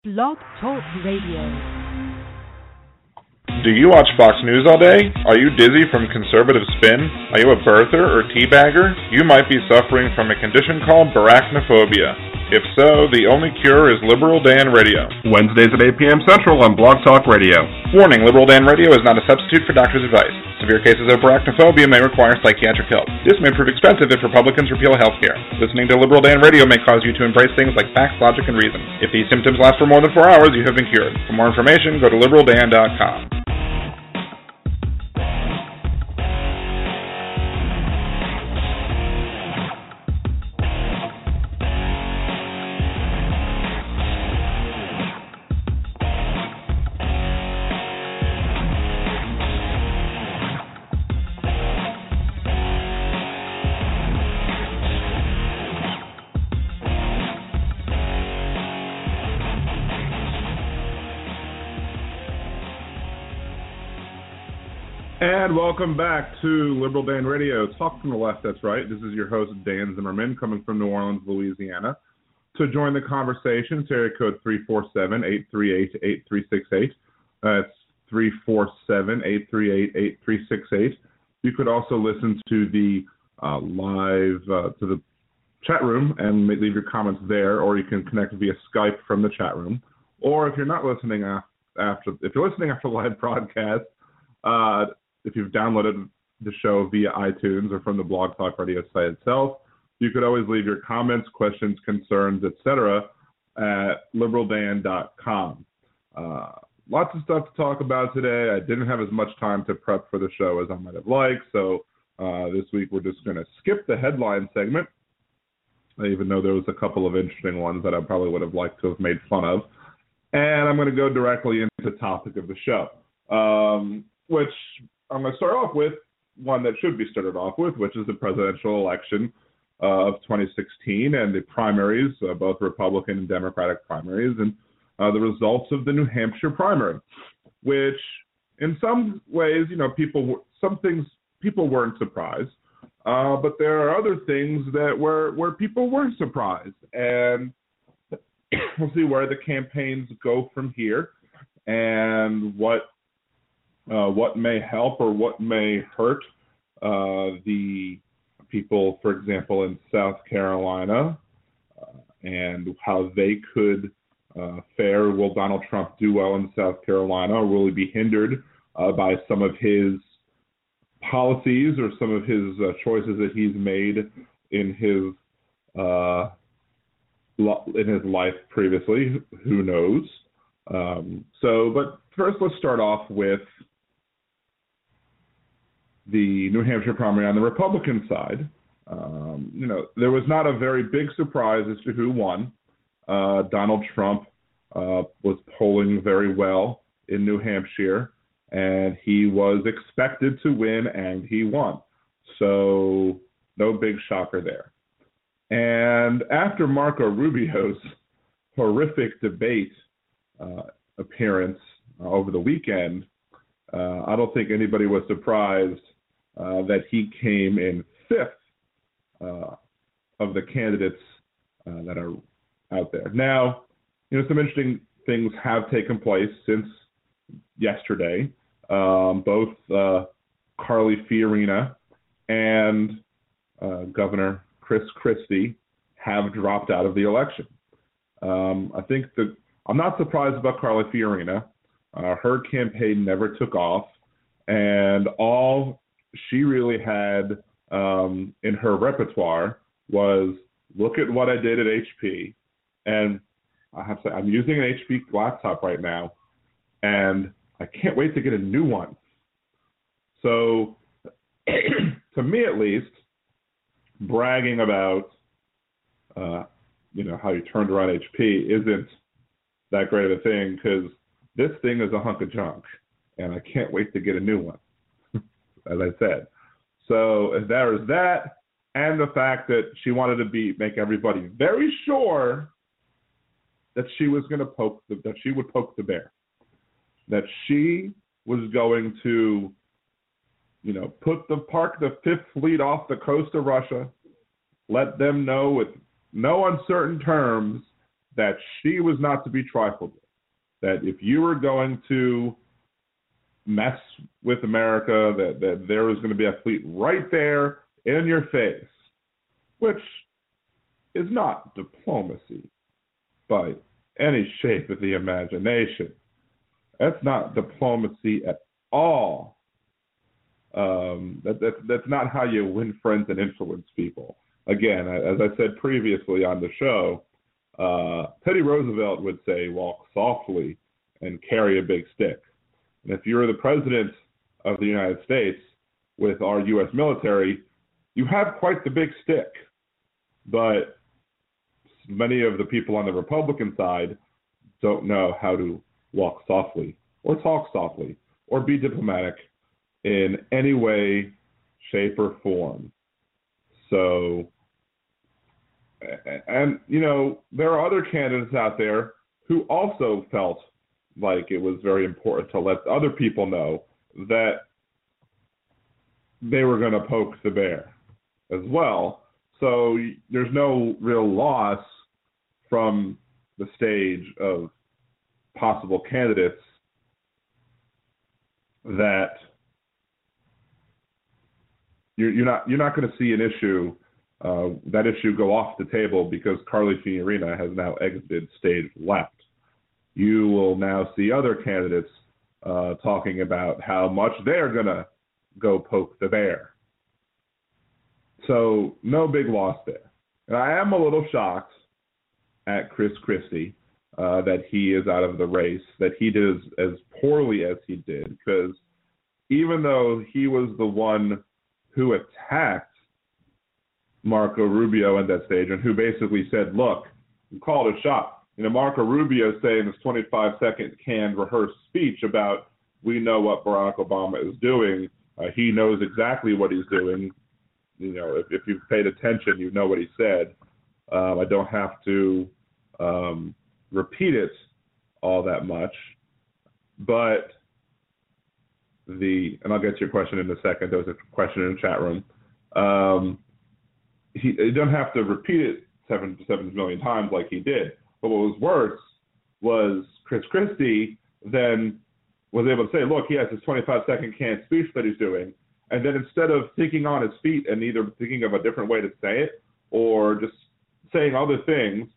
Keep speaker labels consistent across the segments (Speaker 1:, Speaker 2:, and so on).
Speaker 1: Blog Talk Radio.
Speaker 2: Do you watch Fox News all day? Are you dizzy from conservative spin? Are you a birther or teabagger? You might be suffering from a condition called barachnophobia. If so, the only cure is Liberal Dan Radio.
Speaker 3: Wednesdays at 8 p.m. Central on Blog Talk Radio.
Speaker 2: Warning, Liberal Dan Radio is not a substitute for doctor's advice. Severe cases of barachnophobia may require psychiatric help. This may prove expensive if Republicans repeal health care. Listening to Liberal Dan Radio may cause you to embrace things like facts, logic, and reason. If these symptoms last for more than four hours, you have been cured. For more information, go to liberaldan.com.
Speaker 3: And welcome back to Liberal Dan Radio. Talk from the left, that's right. This is your host, Dan Zimmerman, coming from New Orleans, Louisiana. To join the conversation, area code 347 838 8368. That's 347 838 8368. You could also listen to the uh, live, uh, to the chat room and leave your comments there, or you can connect via Skype from the chat room. Or if you're not listening after, if you're listening after the live broadcast, uh, if you've downloaded the show via iTunes or from the Blog Talk Radio site itself, you could always leave your comments, questions, concerns, etc. at liberaldan.com. Uh, lots of stuff to talk about today. I didn't have as much time to prep for the show as I might have liked, so uh, this week we're just going to skip the headline segment, even though there was a couple of interesting ones that I probably would have liked to have made fun of. And I'm going to go directly into the topic of the show, um, which I'm going to start off with one that should be started off with, which is the presidential election uh, of 2016 and the primaries, uh, both Republican and Democratic primaries, and uh, the results of the New Hampshire primary, which in some ways, you know, people, some things people weren't surprised, uh, but there are other things that were where people weren't surprised, and we'll see where the campaigns go from here and what uh, what may help or what may hurt uh, the people, for example, in South Carolina, uh, and how they could uh, fare. Will Donald Trump do well in South Carolina, or will he be hindered uh, by some of his policies or some of his choices that he's made in his in his life previously? Who knows? Um, so, but first, let's start off with the New Hampshire primary on the Republican side. Um, you know, there was not a very big surprise as to who won. Uh, Donald Trump uh, was polling very well in New Hampshire, and he was expected to win, and he won. So, no big shocker there. And after Marco Rubio's horrific debate uh, appearance over the weekend, uh, I don't think anybody was surprised uh, that he came in fifth uh, of the candidates uh, that are out there. Now, you know, some interesting things have taken place since yesterday. Um, both uh, Carly Fiorina and uh, Governor Chris Christie have dropped out of the election. Um, I think that I'm not surprised about Carly Fiorina. Her campaign never took off, and all she really had um, in her repertoire was look at what I did at HP, and I have to I'm using an HP laptop right now, and I can't wait to get a new one. So, to me at least, bragging about uh, you know how you turned around HP isn't that great of a thing because this thing is a hunk of junk, and I can't wait to get a new one as I said. So there is that, and the fact that she wanted to be make everybody very sure that she was going to poke the, that she would poke the bear, that she was going to, you know, put the park the Fifth Fleet off the coast of Russia, let them know with no uncertain terms that she was not to be trifled with. That if you were going to mess with America, that, that there was going to be a fleet right there in your face, which is not diplomacy by any shape of the imagination. That's not diplomacy at all. Um, that, that, that's not how you win friends and influence people. Again, as I said previously on the show, uh, Teddy Roosevelt would say, walk softly and carry a big stick. And if you're the president of the United States with our U.S. military, you have quite the big stick. But many of the people on the Republican side don't know how to walk softly or talk softly or be diplomatic in any way, shape, or form. So, and you know, there are other candidates out there who also felt like it was very important to let other people know that they were going to poke the bear as well. So there's no real loss from the stage of possible candidates that you're, you're not you're not going to see an issue uh, that issue go off the table because Carly Fiorina has now exited stage left. You will now see other candidates uh, talking about how much they're going to go poke the bear. So no big loss there. And I am a little shocked at Chris Christie uh, that he is out of the race, that he did as, as poorly as he did, because even though he was the one who attacked Marco Rubio at that stage and who basically said, look, you called a shot. You know, Marco Rubio saying this 25 second canned rehearsed speech about we know what Barack Obama is doing. Uh, he knows exactly what he's doing. You know, if, if you've paid attention, you know what he said. Um, I don't have to um, repeat it all that much, but the and I'll get to your question in a second. There was a question in the chat room. Um, he you don't have to repeat it seven seven million times like he did. But what was worse was Chris Christie then was able to say, look, he has his 25 second canned speech that he's doing, and then instead of thinking on his feet and either thinking of a different way to say it or just saying other things,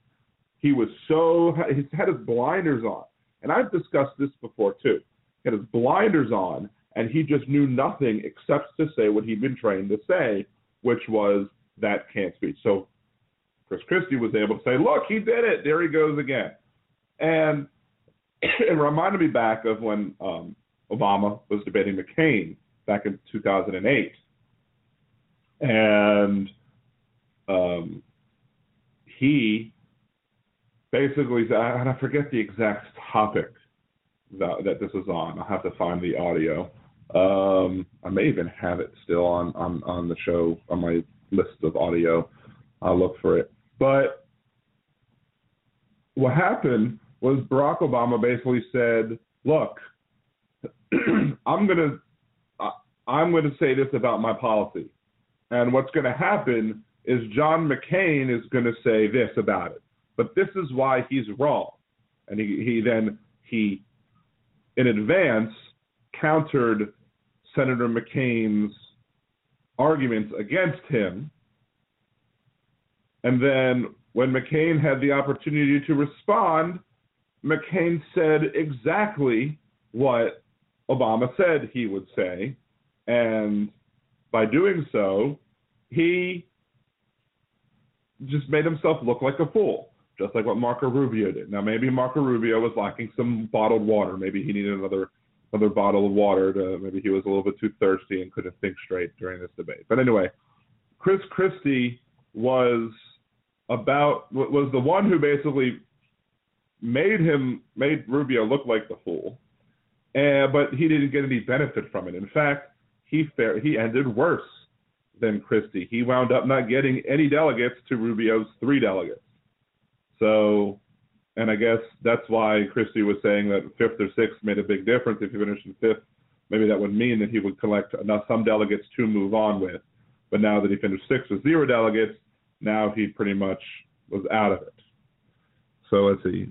Speaker 3: he was so he had his blinders on, and I've discussed this before too. He had his blinders on, and he just knew nothing except to say what he'd been trained to say, which was that can't speech. So Chris Christie was able to say, "Look, he did it. There he goes again," and it reminded me back of when um, Obama was debating McCain back in 2008, and um, he basically, and I forget the exact topic that, that this is on. I'll have to find the audio. Um, I may even have it still on, on, on the show on my list of audio. I'll look for it. But what happened was Barack Obama basically said, "Look, I'm gonna I'm to say this about my policy, and what's to happen is John McCain is to say this about it." But this is why he's wrong. And he, he then he in advance countered Senator McCain's arguments against him. And then when McCain had the opportunity to respond, McCain said exactly what Obama said he would say. And by doing so, he just made himself look like a fool just like what Marco Rubio did. Now maybe Marco Rubio was lacking some bottled water. Maybe he needed another another bottle of water to maybe he was a little bit too thirsty and couldn't think straight during this debate. But anyway, Chris Christie was about was the one who basically made him made Rubio look like the fool. And but he didn't get any benefit from it. In fact, he fair, he ended worse than Christie. He wound up not getting any delegates to Rubio's three delegates. So, and I guess that's why Christie was saying that fifth or sixth made a big difference. If he finished in fifth, maybe that would mean that he would collect enough some delegates to move on with. But now that he finished sixth with zero delegates, now he pretty much was out of it. so let's see,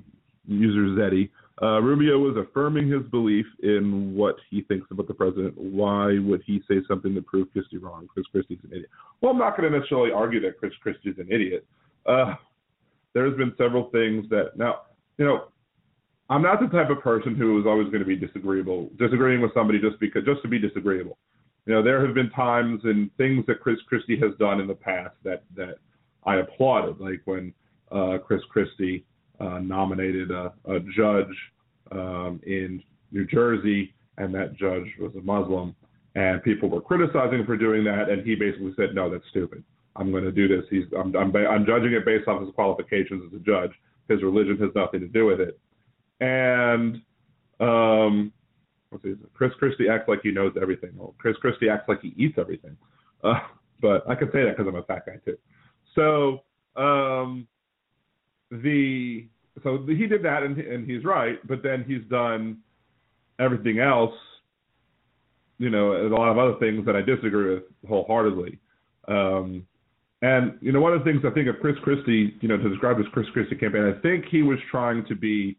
Speaker 3: user Zeddy. Uh, Rubio was affirming his belief in what he thinks about the president. Why would he say something to prove Christie wrong? Chris Christie's an idiot. Well, I'm not going to necessarily argue that Chris Christie's an idiot. Uh, there's been several things that now, you know, I'm not the type of person who is always going to be disagreeable, disagreeing with somebody just because just to be disagreeable. You know, there have been times and things that Chris Christie has done in the past that that I applauded, like when uh, Chris Christie uh, nominated a, a judge um, in New Jersey, and that judge was a Muslim, and people were criticizing him for doing that, and he basically said, "No, that's stupid. I'm going to do this. He's I'm I'm, I'm judging it based off his qualifications as a judge. His religion has nothing to do with it." And um, what's his, Chris Christie acts like he knows everything. Well, Chris Christie acts like he eats everything. Uh, but I can say that because I'm a fat guy too. So um, the so he did that and and he's right, but then he's done everything else. You know, a lot of other things that I disagree with wholeheartedly. Um, and you know, one of the things I think of Chris Christie, you know, to describe his Chris Christie campaign, I think he was trying to be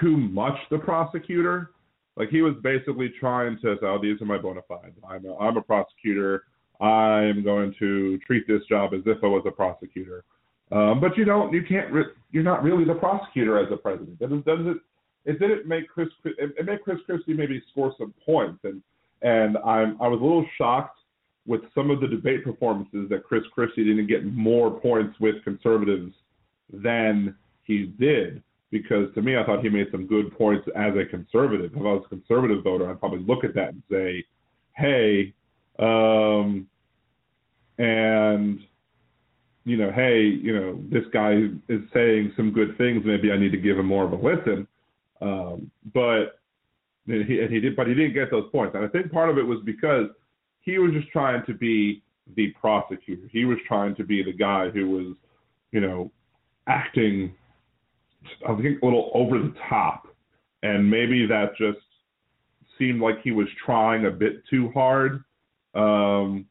Speaker 3: too much the prosecutor. Like he was basically trying to say, "Oh, these are my bona fides. I'm a, I'm a prosecutor. I'm going to treat this job as if I was a prosecutor." Um, but you don't, you can't, re- you're not really the prosecutor as a president. That doesn't it? It didn't make Chris, it, it made Chris Christie maybe score some points, and and I'm I was a little shocked with some of the debate performances that Chris Christie didn't get more points with conservatives than he did because to me I thought he made some good points as a conservative. If I was a conservative voter, I'd probably look at that and say, hey, um, and you know, hey, you know, this guy is saying some good things. Maybe I need to give him more of a listen. Um, but and he, and he did, but he didn't get those points. And I think part of it was because he was just trying to be the prosecutor. He was trying to be the guy who was, you know, acting, I think, a little over the top. And maybe that just seemed like he was trying a bit too hard. Um,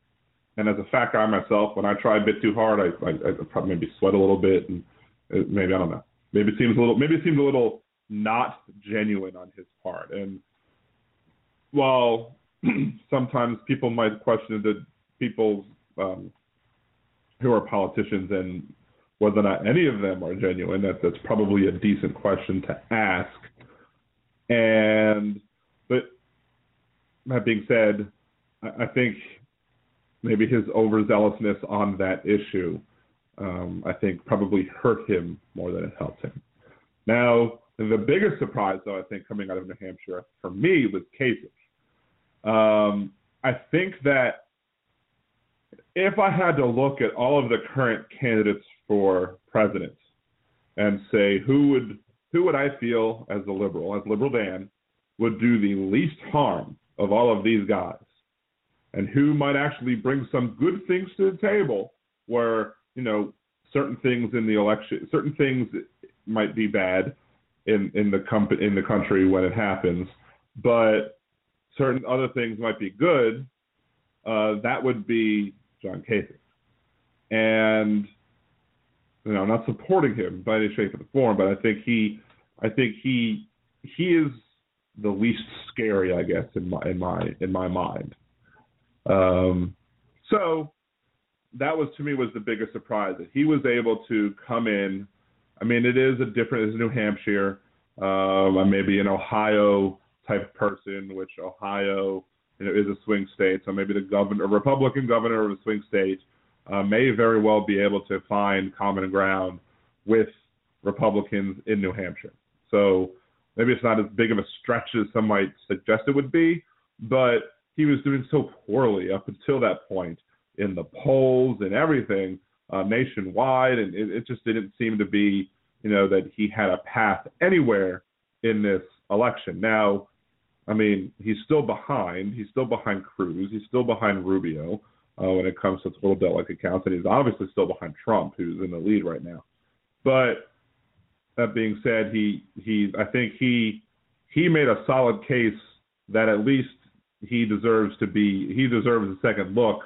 Speaker 3: and as a fat guy myself, when I try a bit too hard, I, I, I probably maybe sweat a little bit, and it, maybe I don't know. Maybe it seems a little, maybe it seems a little not genuine on his part. And while sometimes people might question the people um, who are politicians and whether or not any of them are genuine, that that's probably a decent question to ask. And but that being said, I, think maybe his overzealousness on that issue, um, I think probably hurt him more than it helped him. Now, the biggest surprise, though, I think coming out of New Hampshire for me was Kasich. Um, I think that if I had to look at all of the current candidates for president and say who would who would I feel as a liberal, as liberal Dan, would do the least harm of all of these guys, and who might actually bring some good things to the table where, you know, certain things in the election, certain things might be bad in, in the comp- in the country when it happens, but certain other things might be good, uh, that would be John Kasich. And you know, I'm not supporting him by any shape or form, but I think he, I think he, he is the least scary, I guess, in my in my in my mind. Um, so that was to me was the biggest surprise that he was able to come in. I mean, it is a different. It's New Hampshire. Um, I may be an Ohio type person, which Ohio you know, is a swing state. So maybe the governor, a Republican governor of a swing state, uh, may very well be able to find common ground with Republicans in New Hampshire. So maybe it's not as big of a stretch as some might suggest it would be, but he was doing so poorly up until that point in the polls and everything uh, nationwide, and it, it just didn't seem to be, you know, that he had a path anywhere in this election. Now, I mean, he's still behind. He's still behind Cruz. He's still behind Rubio uh, when it comes to total debt-like accounts, and he's obviously still behind Trump, who's in the lead right now. But that being said, he he I think he he made a solid case that at least he deserves to be he deserves a second look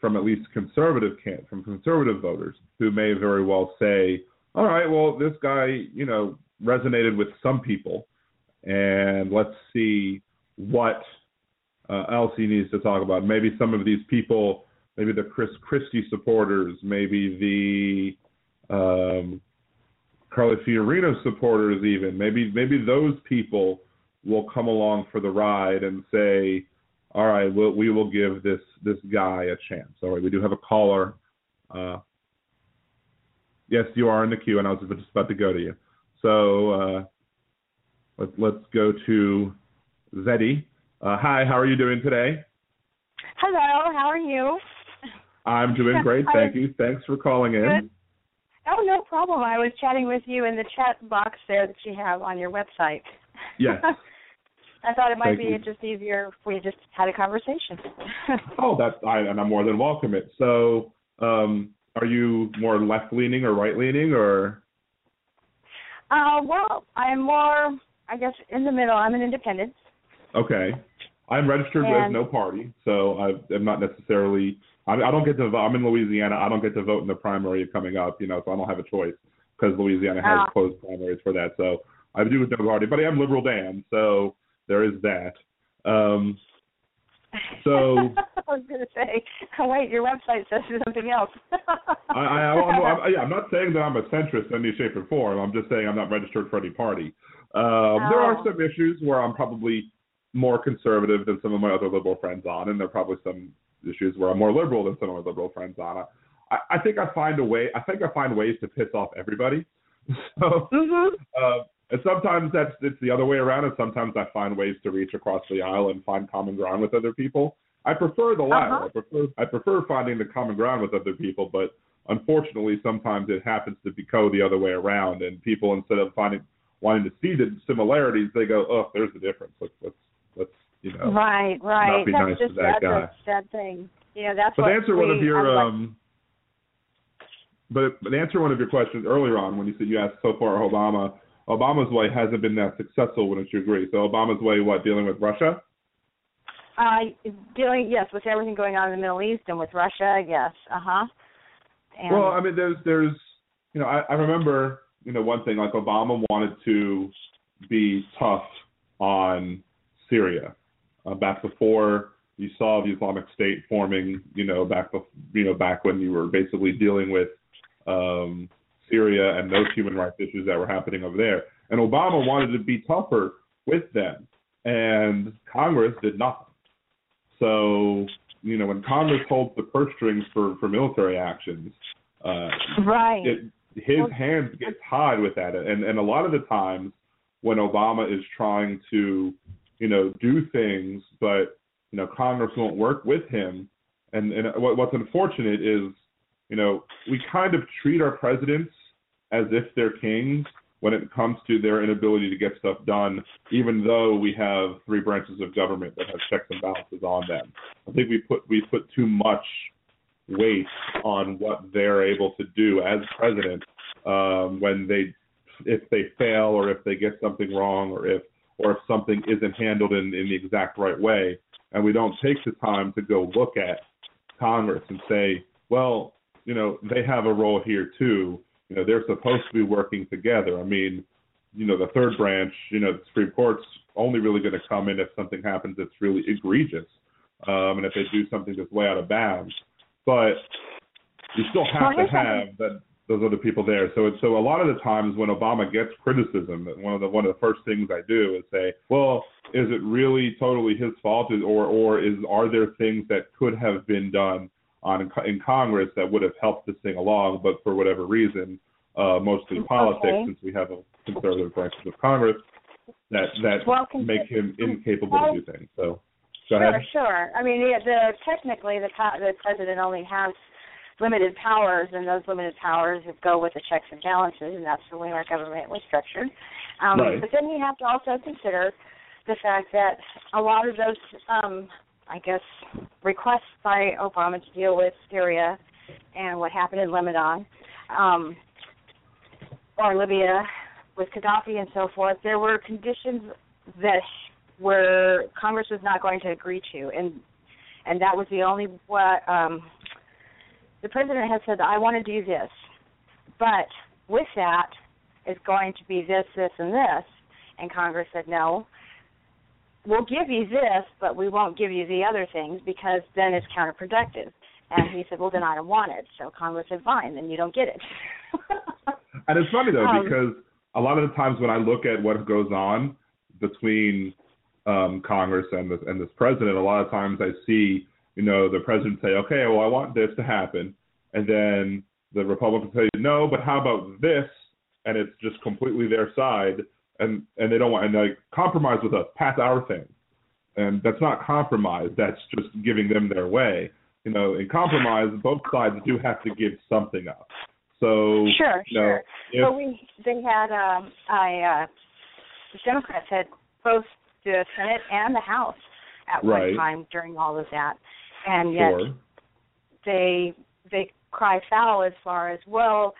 Speaker 3: from at least conservative can from conservative voters who may very well say, all right, well, this guy, you know, resonated with some people, and let's see what uh, else he needs to talk about. Maybe some of these people, maybe the Chris Christie supporters, maybe the um, Carly Fiorina supporters, even maybe maybe those people will come along for the ride and say, all right, we'll, we will give this this guy a chance. All right, we do have a caller. Uh, yes, you are in the queue, and I was just about to go to you. So uh, let's let's go to Zeddy. Uh, hi, how are you doing today?
Speaker 4: Hello, how are you?
Speaker 3: I'm doing great, thank you. Thanks for calling in.
Speaker 4: Good. Oh, no problem. I was chatting with you in the chat box there that you have on your website.
Speaker 3: Yes.
Speaker 4: I thought it might
Speaker 3: Thank
Speaker 4: be
Speaker 3: you.
Speaker 4: just easier if we just had a conversation.
Speaker 3: Oh, that's I, and I'm more than welcome it. So, um, are you more left leaning or right leaning, or
Speaker 4: uh, well, I'm more, I guess, in the middle. I'm an independent.
Speaker 3: okay? I'm registered with
Speaker 4: And-
Speaker 3: no party, so I, I'm not necessarily. I, I don't get to vote. I'm in Louisiana. I don't get to vote in the primary coming up, you know, so I don't have a choice because Louisiana has
Speaker 4: Ah.
Speaker 3: closed primaries for that. So I do with no party, but I am liberal Dan, so there is that. Um, So-
Speaker 4: I was going to say, oh, wait, your website says something else.
Speaker 3: I, I, I'm, I'm, yeah, I'm not saying that I'm a centrist in any shape or form. I'm just saying I'm not registered for any party. Um, There are
Speaker 4: Oh.
Speaker 3: some issues where I'm probably more conservative than some of my other liberal friends on, and there are probably some issues where I'm more liberal than some of my liberal friends on. I, I think I find a way. I think I find ways to piss off everybody. So,
Speaker 4: mhm.
Speaker 3: uh, and sometimes that's it's the other way around, and sometimes I find ways to reach across the aisle and find common ground with other people. I prefer the latter.
Speaker 4: Uh-huh.
Speaker 3: I prefer I prefer finding the common ground with other people, but unfortunately, sometimes it happens to be go the other way around, and people instead of finding wanting to see the similarities, they go, "Oh, there's the difference. Let's let's let's you know."
Speaker 4: Right, right.
Speaker 3: be
Speaker 4: that's
Speaker 3: nice to
Speaker 4: just
Speaker 3: that
Speaker 4: that's
Speaker 3: guy.
Speaker 4: a sad thing. Yeah, that's
Speaker 3: But
Speaker 4: what
Speaker 3: to answer one of your
Speaker 4: like-
Speaker 3: um, but but answer one of your questions earlier on when you said you asked so far Obama, Obama's way hasn't been that successful. Wouldn't you agree? So Obama's way, what dealing with Russia?
Speaker 4: Uh, dealing, yes, with everything going on in the Middle East and with Russia, yes, uh huh. And
Speaker 3: Well, I mean, there's there's you know I, I remember you know one thing like Obama wanted to be tough on Syria uh, back before you saw the Islamic State forming. You know back you know back when you were basically dealing with um, Syria and those human rights issues that were happening over there. And Obama wanted to be tougher with them, and Congress did nothing. So you know when Congress holds the purse strings for for military actions, uh,
Speaker 4: right.
Speaker 3: it, his
Speaker 4: Well-
Speaker 3: hands get tied with that, and and a lot of the times when Obama is trying to, you know, do things, but you know Congress won't work with him, and and what, what's unfortunate is, you know, we kind of treat our presidents as if they're kings when it comes to their inability to get stuff done, even though we have three branches of government that have checks and balances on them. I think we put we put too much weight on what they're able to do as president um, when they if they fail or if they get something wrong or if or if something isn't handled in, in the exact right way and we don't take the time to go look at Congress and say, well, you know, they have a role here too. You know, they're supposed to be working together. I mean, you know, the third branch, you know, the Supreme Court's only really going to come in if something happens that's really egregious, um, and if they do something that's way out of bounds. But you still have
Speaker 4: Well,
Speaker 3: to have that those other people there. So it's so a lot of the times when Obama gets criticism, one of the one of the first things I do is say, well, is it really totally his fault, or or is are there things that could have been done on in Congress that would have helped this thing along, but for whatever reason, uh, mostly politics,
Speaker 4: Okay.
Speaker 3: since we have a conservative branch of Congress that that
Speaker 4: Well,
Speaker 3: make him incapable to do things. So go
Speaker 4: Sure,
Speaker 3: ahead.
Speaker 4: sure. I mean, the, the technically the the president only has limited powers, and those limited powers go with the checks and balances, and that's the way our government was structured. Um,
Speaker 3: Right.
Speaker 4: But then you have to also consider the fact that a lot of those, um, I guess, requests by Obama to deal with Syria and what happened in Lebanon, um, or Libya with Gaddafi and so forth, there were conditions that where Congress was not going to agree to, and and that was the only what um, the president had said. I want to do this, but with that is going to be this, this, and this. And Congress said, no, we'll give you this, but we won't give you the other things because then it's counterproductive. And he said, well, then I don't want it. So Congress said, fine, then you don't get it.
Speaker 3: and it's funny though
Speaker 4: Um,
Speaker 3: because a lot of the times when I look at what goes on between um, Congress and this and this president, a lot of times I see you know the president say, okay, well I want this to happen, and then the Republicans say, no, but how about this? And it's just completely their side, and and they don't want and like compromise with us, pass our thing, and that's not compromise. That's just giving them their way. You know, in compromise, both sides do have to give something up. So
Speaker 4: Sure,
Speaker 3: you know,
Speaker 4: sure.
Speaker 3: if-
Speaker 4: But we they had um I uh the Democrats had both the Senate and the House at
Speaker 3: Right.
Speaker 4: one time during all of that. And yet
Speaker 3: sure.
Speaker 4: they they cry foul as far as, well,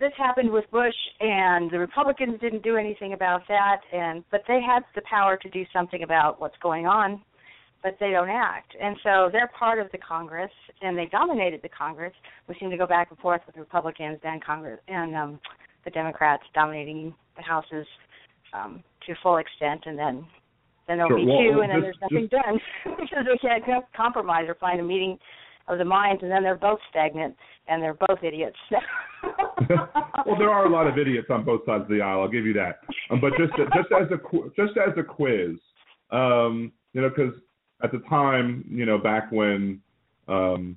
Speaker 4: this happened with Bush and the Republicans didn't do anything about that and but they had the power to do something about what's going on but they don't act. And so they're part of the Congress, and they dominated the Congress. We seem to go back and forth with the Republicans and Congress and um, the Democrats dominating the houses um, to full extent, and then then there'll
Speaker 3: Sure.
Speaker 4: be
Speaker 3: Well,
Speaker 4: two,
Speaker 3: well,
Speaker 4: and then
Speaker 3: just-
Speaker 4: there's nothing done because they can't compromise or find a meeting of the minds, and then they're both stagnant and they're both idiots.
Speaker 3: well, there are a lot of idiots on both sides of the aisle. I'll give you that. Um, but just just as a just as a quiz, um, you know, because at the time, you know, back when, um,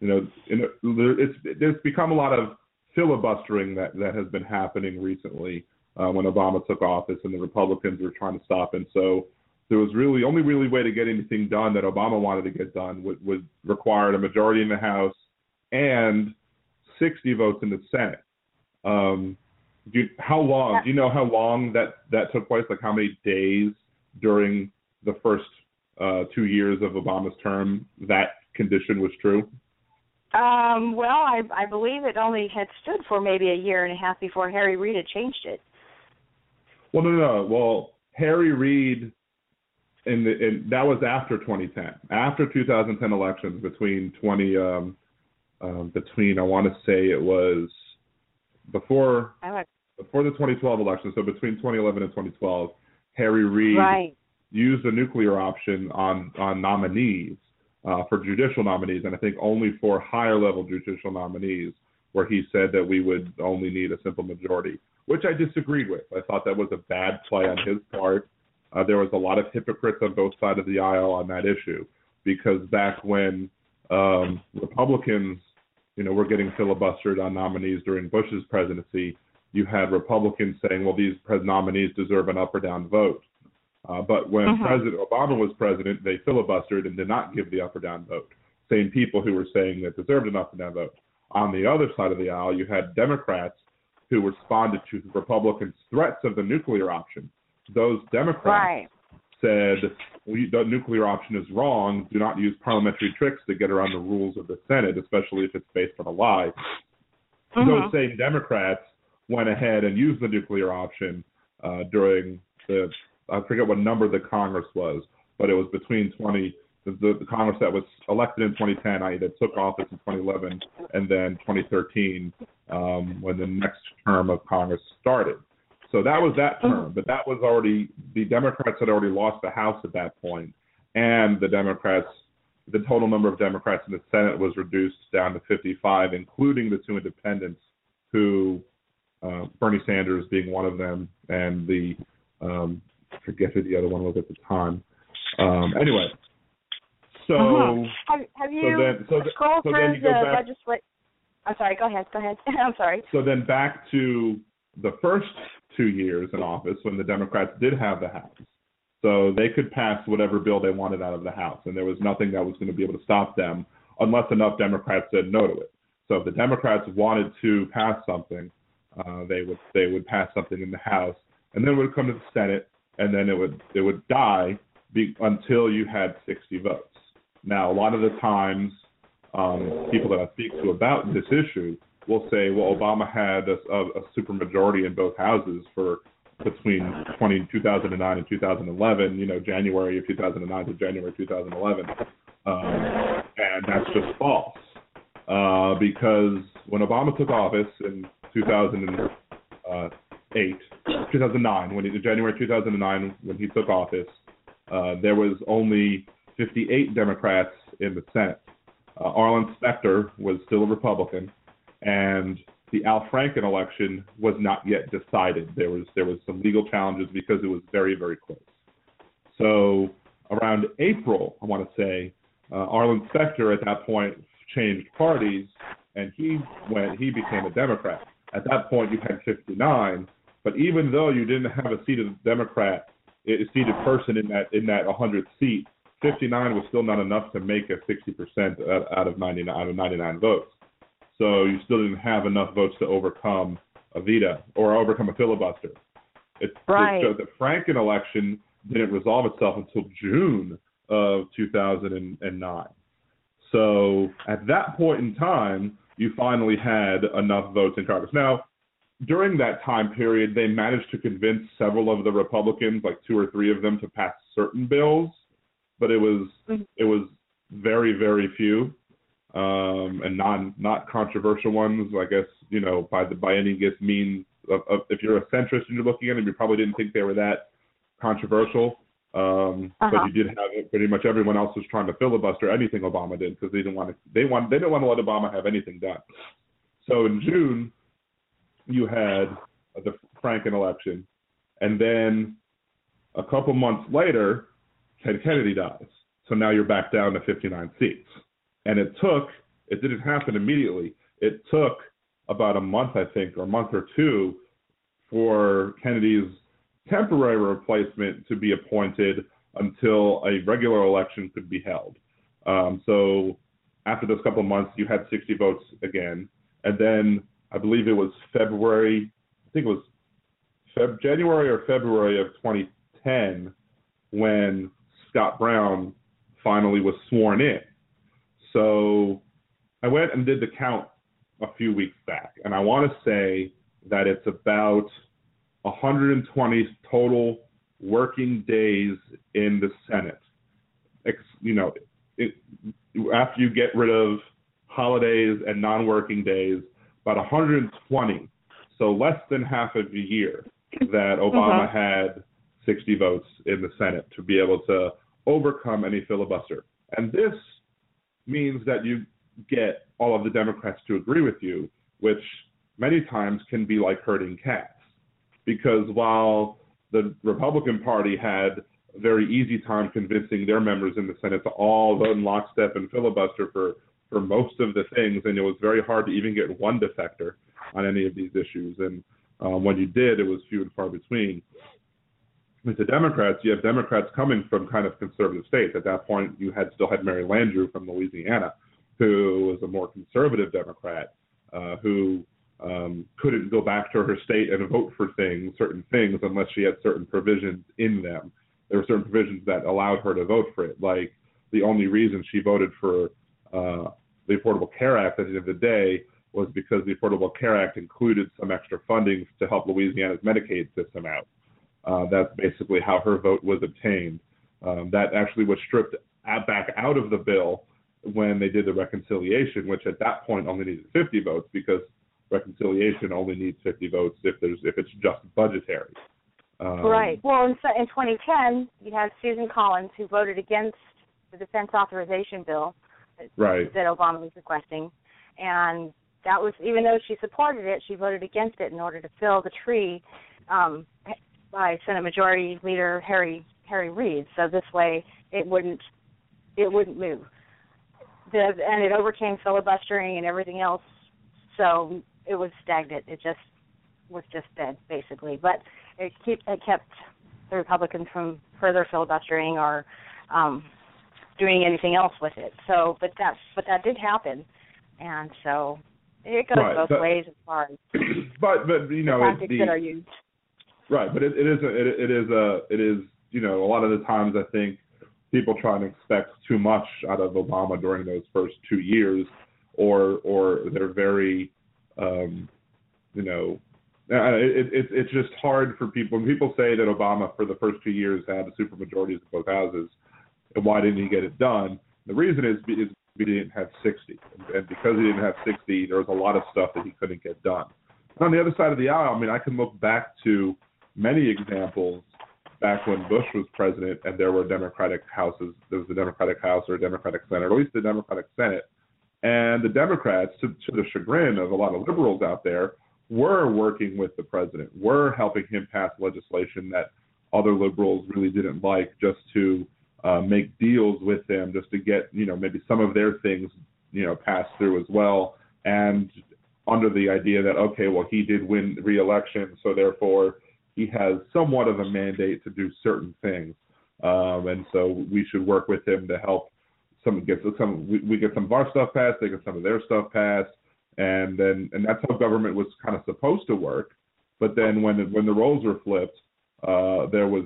Speaker 3: you know, it's there's become a lot of filibustering that that has been happening recently uh, when Obama took office and the Republicans were trying to stop him. So there was really only really way to get anything done that Obama wanted to get done would, would require a majority in the House and 60 votes in the Senate. Um, do you, how long? Do you know how long that that took place? Like how many days during the first uh, two years of Obama's term that condition was true?
Speaker 4: um, well, I, I believe it only had stood for maybe a year and a half before Harry Reid had changed it.
Speaker 3: Well, no, no, no. Well, Harry Reid, in the in, that was after 2010, after 2010 elections, between 20, um, um, between I want to say it was before
Speaker 4: like
Speaker 3: before the 2012 election, so between 2011 and 2012, Harry Reid
Speaker 4: right.
Speaker 3: used the nuclear option on on nominees uh, for judicial nominees, and I think only for higher level judicial nominees, where he said that we would only need a simple majority, which I disagreed with. I thought that was a bad play on his part. Uh, there was a lot of hypocrites on both sides of the aisle on that issue, because back when um, Republicans, you know, were getting filibustered on nominees during Bush's presidency, you had Republicans saying, well, these pres- nominees deserve an up or down vote. Uh, but when
Speaker 4: Mhm.
Speaker 3: President Obama was president, they filibustered and did not give the up or down vote. Same people who were saying that deserved an up or down vote. On the other side of the aisle, you had Democrats who responded to Republicans' threats of the nuclear option. Those Democrats
Speaker 4: Right.
Speaker 3: said we, the nuclear option is wrong. Do not use parliamentary tricks to get around the rules of the Senate, especially if it's based on a lie.
Speaker 4: Mhm.
Speaker 3: Those same Democrats went ahead and used the nuclear option uh, during the I forget what number the Congress was, but it was between 20 the, the, Congress that was elected in 2010, I that took office in 2011, and then 2013 um, when the next term of Congress started. So that was that term, but that was already the Democrats had already lost the House at that point, and the Democrats, the total number of Democrats in the Senate was reduced down to 55, including the two independents, who uh, Bernie Sanders being one of them, and the um, I forget who the other one was at the time. Um, anyway, so
Speaker 4: Mhm. Have, have you
Speaker 3: then- so th- so then
Speaker 4: through
Speaker 3: you go
Speaker 4: the legislation? I'm sorry. Go ahead. Go ahead. I'm sorry.
Speaker 3: So then back to the first two years in office when the Democrats did have the House. So they could pass whatever bill they wanted out of the House, and there was nothing that was going to be able to stop them unless enough Democrats said no to it. So if the Democrats wanted to pass something, uh, they would they would pass something in the House, and then it would come to the Senate, and then it would it would die be, until you had 60 votes. Now a lot of the times, um, people that I speak to about this issue will say, well, Obama had a, a, supermajority in both houses for between 20, 2009 and 2011, you know, January of 2009 to January 2011. Um, and that's just false. Uh, because when Obama took office in 2008, 2009, when he, January 2009, when he took office, uh, there was only 58 Democrats in the Senate. Uh, Arlen Specter was still a Republican, and the Al Franken election was not yet decided. There was there was some legal challenges because it was very very close. So around April, I want to say, uh, Arlen Specter at that point changed parties, and he went he became a Democrat. At that point, you had 59, but even though you didn't have a seated Democrat, a seated person in that in that 100 seat, 59 was still not enough to make a 60% out of 99 out of 99 votes. So you still didn't have enough votes to overcome a veto or overcome a filibuster. It,
Speaker 4: right.
Speaker 3: the, the Franken election didn't resolve itself until June of 2009. So at that point in time, you finally had enough votes in Congress. Now, during that time period, they managed to convince several of the Republicans, like two or three of them, to pass certain bills, but it was mm-hmm. it was very very few um, and non not controversial ones. I guess you know by the by any guess means of, of, if you're a centrist and you're looking at them, you probably didn't think they were that controversial. Um, uh-huh. But you did have it. Pretty much everyone else was trying to filibuster anything Obama did because they didn't want to. They want they didn't want to let Obama have anything done. So in June, you had the Franken election, and then a couple months later, Ted Kennedy dies. So now you're back down to 59 seats. And it took, it didn't happen immediately. It took about a month, I think, or a month or two for Kennedy's temporary replacement to be appointed until a regular election could be held. Um, so after those couple of months, you had 60 votes again. And then I believe it was February, I think it was Feb- January or February of 2010 when Scott Brown finally was sworn in. So I went and did the count a few weeks back, and I want to say that it's about 120 total working days in the Senate. You know, it, after you get rid of holidays and non-working days, about 120, so less than half of a year that Obama uh-huh. had 60 votes in the Senate to be able to overcome any filibuster. And this means that you get all of the Democrats to agree with you, which many times can be like herding cats. Because while the Republican Party had a very easy time convincing their members in the Senate to all vote in lockstep and filibuster for, for most of the things, and it was very hard to even get one defector on any of these issues. And um, when you did, it was few and far between with the Democrats, you have Democrats coming from kind of conservative states. At that point, you had still had Mary Landrieu from Louisiana, who was a more conservative Democrat, uh, who um, couldn't go back to her state and vote for things, certain things, unless she had certain provisions in them. There were certain provisions that allowed her to vote for it. Like the only reason she voted for uh, the Affordable Care Act at the end of the day was because the Affordable Care Act included some extra funding to help Louisiana's Medicaid system out. Uh, that's basically how her vote was obtained. Um, that actually was stripped back out of the bill when they did the reconciliation, which at that point only needed 50 votes because reconciliation only needs 50 votes if there's if it's just budgetary.
Speaker 4: Um, right. Well, in, in 2010, you had Susan Collins who voted against the defense authorization bill
Speaker 3: right.
Speaker 4: that Obama was requesting, and that was even though she supported it, she voted against it in order to fill the tree um, by Senate Majority Leader Harry Harry Reid. So this way, it wouldn't it wouldn't move. The, and it overcame filibustering and everything else. So it was stagnant. It just was just dead, basically. But it keep it kept the Republicans from further filibustering or um, doing anything else with it. So, but that but that did happen, and so it goes
Speaker 3: right,
Speaker 4: both
Speaker 3: but,
Speaker 4: ways as far as
Speaker 3: but but you know
Speaker 4: the tactics the, that are used.
Speaker 3: Right, but it, it is it, it is a it is you know a lot of the times I think people try and expect too much out of Obama during those first two years, or or they're very um, you know uh, it, it, it's just hard for people. When people say that Obama for the first two years had a supermajority in both houses, and why didn't he get it done? The reason is, is he didn't have 60, and because he didn't have 60, there was a lot of stuff that he couldn't get done. on the other side of the aisle, I mean, I can look back to many examples back when Bush was president and there were Democratic houses, there was a Democratic House or a Democratic Senate, or at least a Democratic Senate. And the Democrats, to, to the chagrin of a lot of liberals out there, were working with the president, were helping him pass legislation that other liberals really didn't like just to uh, make deals with them, just to get, you know, maybe some of their things, you know, passed through as well. And under the idea that, okay, well, he did win re-election, so therefore he has somewhat of a mandate to do certain things. Um, and so we should work with him to help some get some we, we get some of our stuff passed, they get some of their stuff passed, and then and that's how government was kind of supposed to work. But then when when the roles were flipped, uh, there was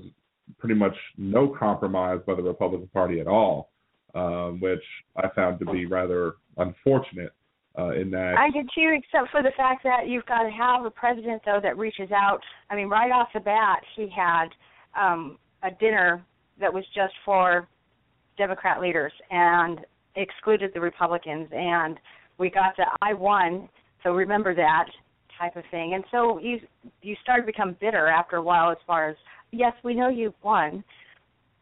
Speaker 3: pretty much no compromise by the Republican Party at all, um, which I found to be rather unfortunate. Uh, in that
Speaker 4: I did too, except for the fact that you've got to have a president though that reaches out. I mean, right off the bat, he had um, a dinner that was just for Democrat leaders and excluded the Republicans, and we got the I won, so remember that type of thing. And so you you start to become bitter after a while, as far as yes, we know you won.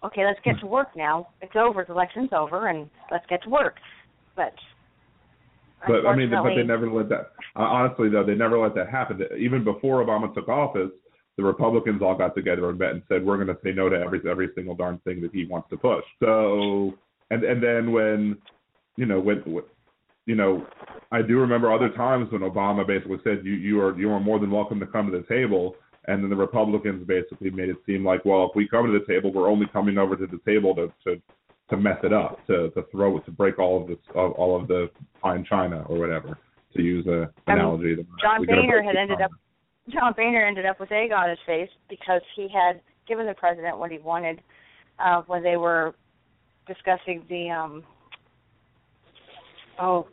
Speaker 4: Okay, let's get to work now. It's over. The election's over, and let's get to work. But
Speaker 3: but I mean, but they never let that. Uh, honestly, though, they never let that happen. Even before Obama took office, the Republicans all got together and met and said, "We're going to say no to every every single darn thing that he wants to push." So, and and then when, you know, when, when you know, I do remember other times when Obama basically said, "You you are you are more than welcome to come to the table," and then the Republicans basically made it seem like, well, if we come to the table, we're only coming over to the table to to to mess it up, to to throw it, to break all of this, all of the fine china or whatever, to use a analogy.
Speaker 4: Um, John Boehner had ended up John Boehner ended up with egg on his face because he had given the president what he wanted uh, when they were discussing the um oh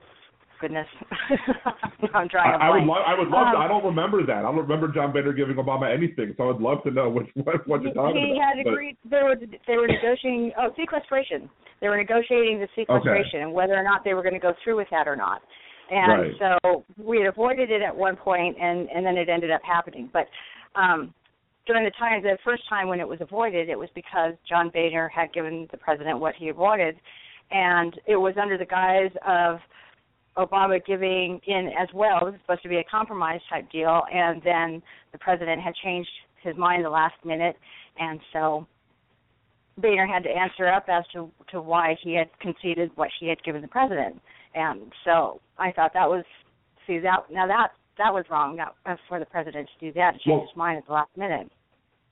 Speaker 4: goodness I'm drawing a.
Speaker 3: I, I would love I would love
Speaker 4: um,
Speaker 3: to, I don't remember that. I don't remember John Boehner giving Obama anything, so I'd love to know which what, what you're talking
Speaker 4: he
Speaker 3: about.
Speaker 4: He had agreed they were they were negotiating oh sequestration. They were negotiating the sequestration
Speaker 3: okay.
Speaker 4: and whether or not they were going to go through with that or not. And
Speaker 3: right.
Speaker 4: so we had avoided it at one point, and and then it ended up happening. But um, during the time, the first time when it was avoided, it was because John Boehner had given the president what he wanted, and it was under the guise of Obama giving in as well. This was supposed to be a compromise type deal, and then the president had changed his mind the last minute, and so Boehner had to answer up as to to why he had conceded what he had given the president. And so I thought that was see that now that that was wrong that, for the president to do that to change
Speaker 3: well,
Speaker 4: his mind at the last minute.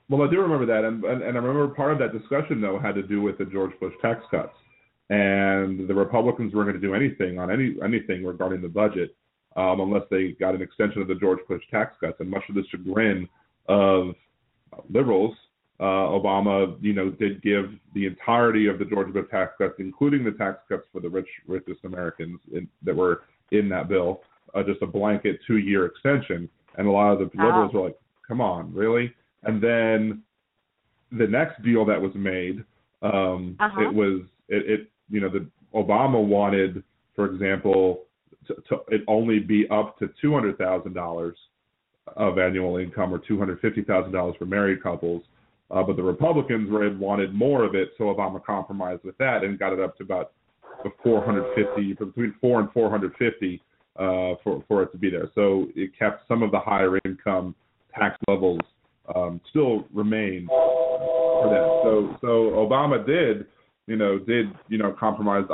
Speaker 3: Well, I do remember that, and, and and I remember part of that discussion though had to do with the George Bush tax cuts, and the Republicans weren't going to do anything on any anything regarding the budget um, unless they got an extension of the George Bush tax cuts, and much of the chagrin of liberals uh, Obama, you know, did give the entirety of the George Bush tax cuts, including the tax cuts for the rich, richest Americans in, that were in that bill, uh, just a blanket two-year extension. And a lot of the liberals were like, "Come on, really?" And then the next deal that was made, um,
Speaker 4: uh-huh.
Speaker 3: it was it, it, you know, the Obama wanted, for example, to, to it only be up to two hundred thousand dollars of annual income or two hundred fifty thousand dollars for married couples uh, but the Republicans wanted more of it, so Obama compromised with that and got it up to about 450, between four and 450 uh, for for it to be there. So it kept some of the higher income tax levels um, still remain for that. So so Obama did, you know, did you know compromise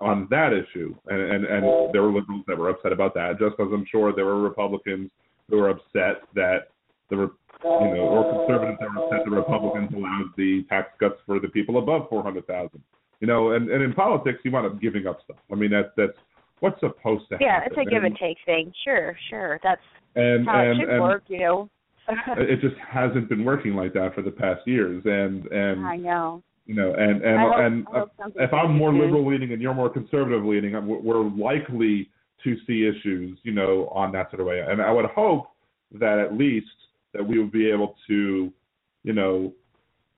Speaker 3: on that issue, and and and there were liberals that were upset about that, just as I'm sure there were Republicans who were upset that the you know, or conservatives that were upset the Republicans allowed the tax cuts for the people above four hundred thousand. You know, and and in politics you wind up giving up stuff. I mean, that's that's what's supposed to
Speaker 4: yeah,
Speaker 3: happen.
Speaker 4: Yeah, it's a give and take thing. Sure, sure, that's
Speaker 3: and,
Speaker 4: how
Speaker 3: and,
Speaker 4: it should
Speaker 3: and
Speaker 4: work. You know.
Speaker 3: it just hasn't been working like that for the past years, and and
Speaker 4: I know.
Speaker 3: You know, and and
Speaker 4: hope,
Speaker 3: and if I'm more liberal leaning and you're more conservative leaning, we're likely to see issues, you know, on that sort of way. And I would hope that at least that we would be able to, you know,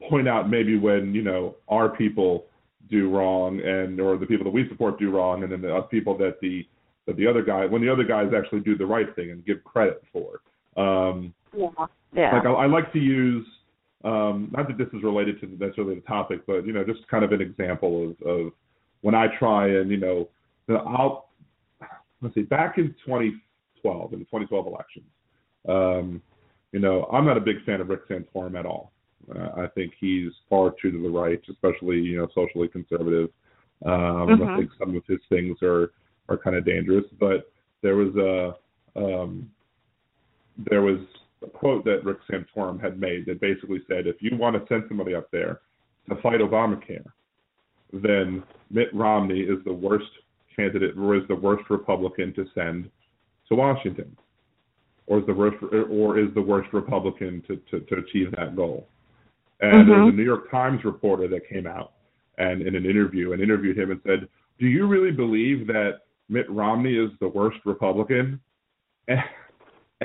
Speaker 3: point out maybe when you know our people do wrong and or the people that we support do wrong, and then the people that the that the other guy when the other guys actually do the right thing and give credit for. Um,
Speaker 4: yeah. Yeah.
Speaker 3: Like I, I like to use, um, not that this is related to necessarily the topic, but you know, just kind of an example of, of when I try and you know, I'll let's see, back in 2012, in the 2012 elections, um, you know, I'm not a big fan of Rick Santorum at all. Uh, I think he's far too to the right, especially you know, socially conservative. Um,
Speaker 4: mm-hmm.
Speaker 3: I think some of his things are are kind of dangerous, but there was a um, there was a quote that Rick Santorum had made that basically said, if you want to send somebody up there to fight Obamacare, then Mitt Romney is the worst candidate or is the worst Republican to send to Washington, or is the worst or is the worst Republican to, to, to achieve that goal. And
Speaker 4: mm-hmm.
Speaker 3: there was a New York Times reporter that came out and in an interview and interviewed him and said, "Do you really believe that Mitt Romney is the worst Republican?" And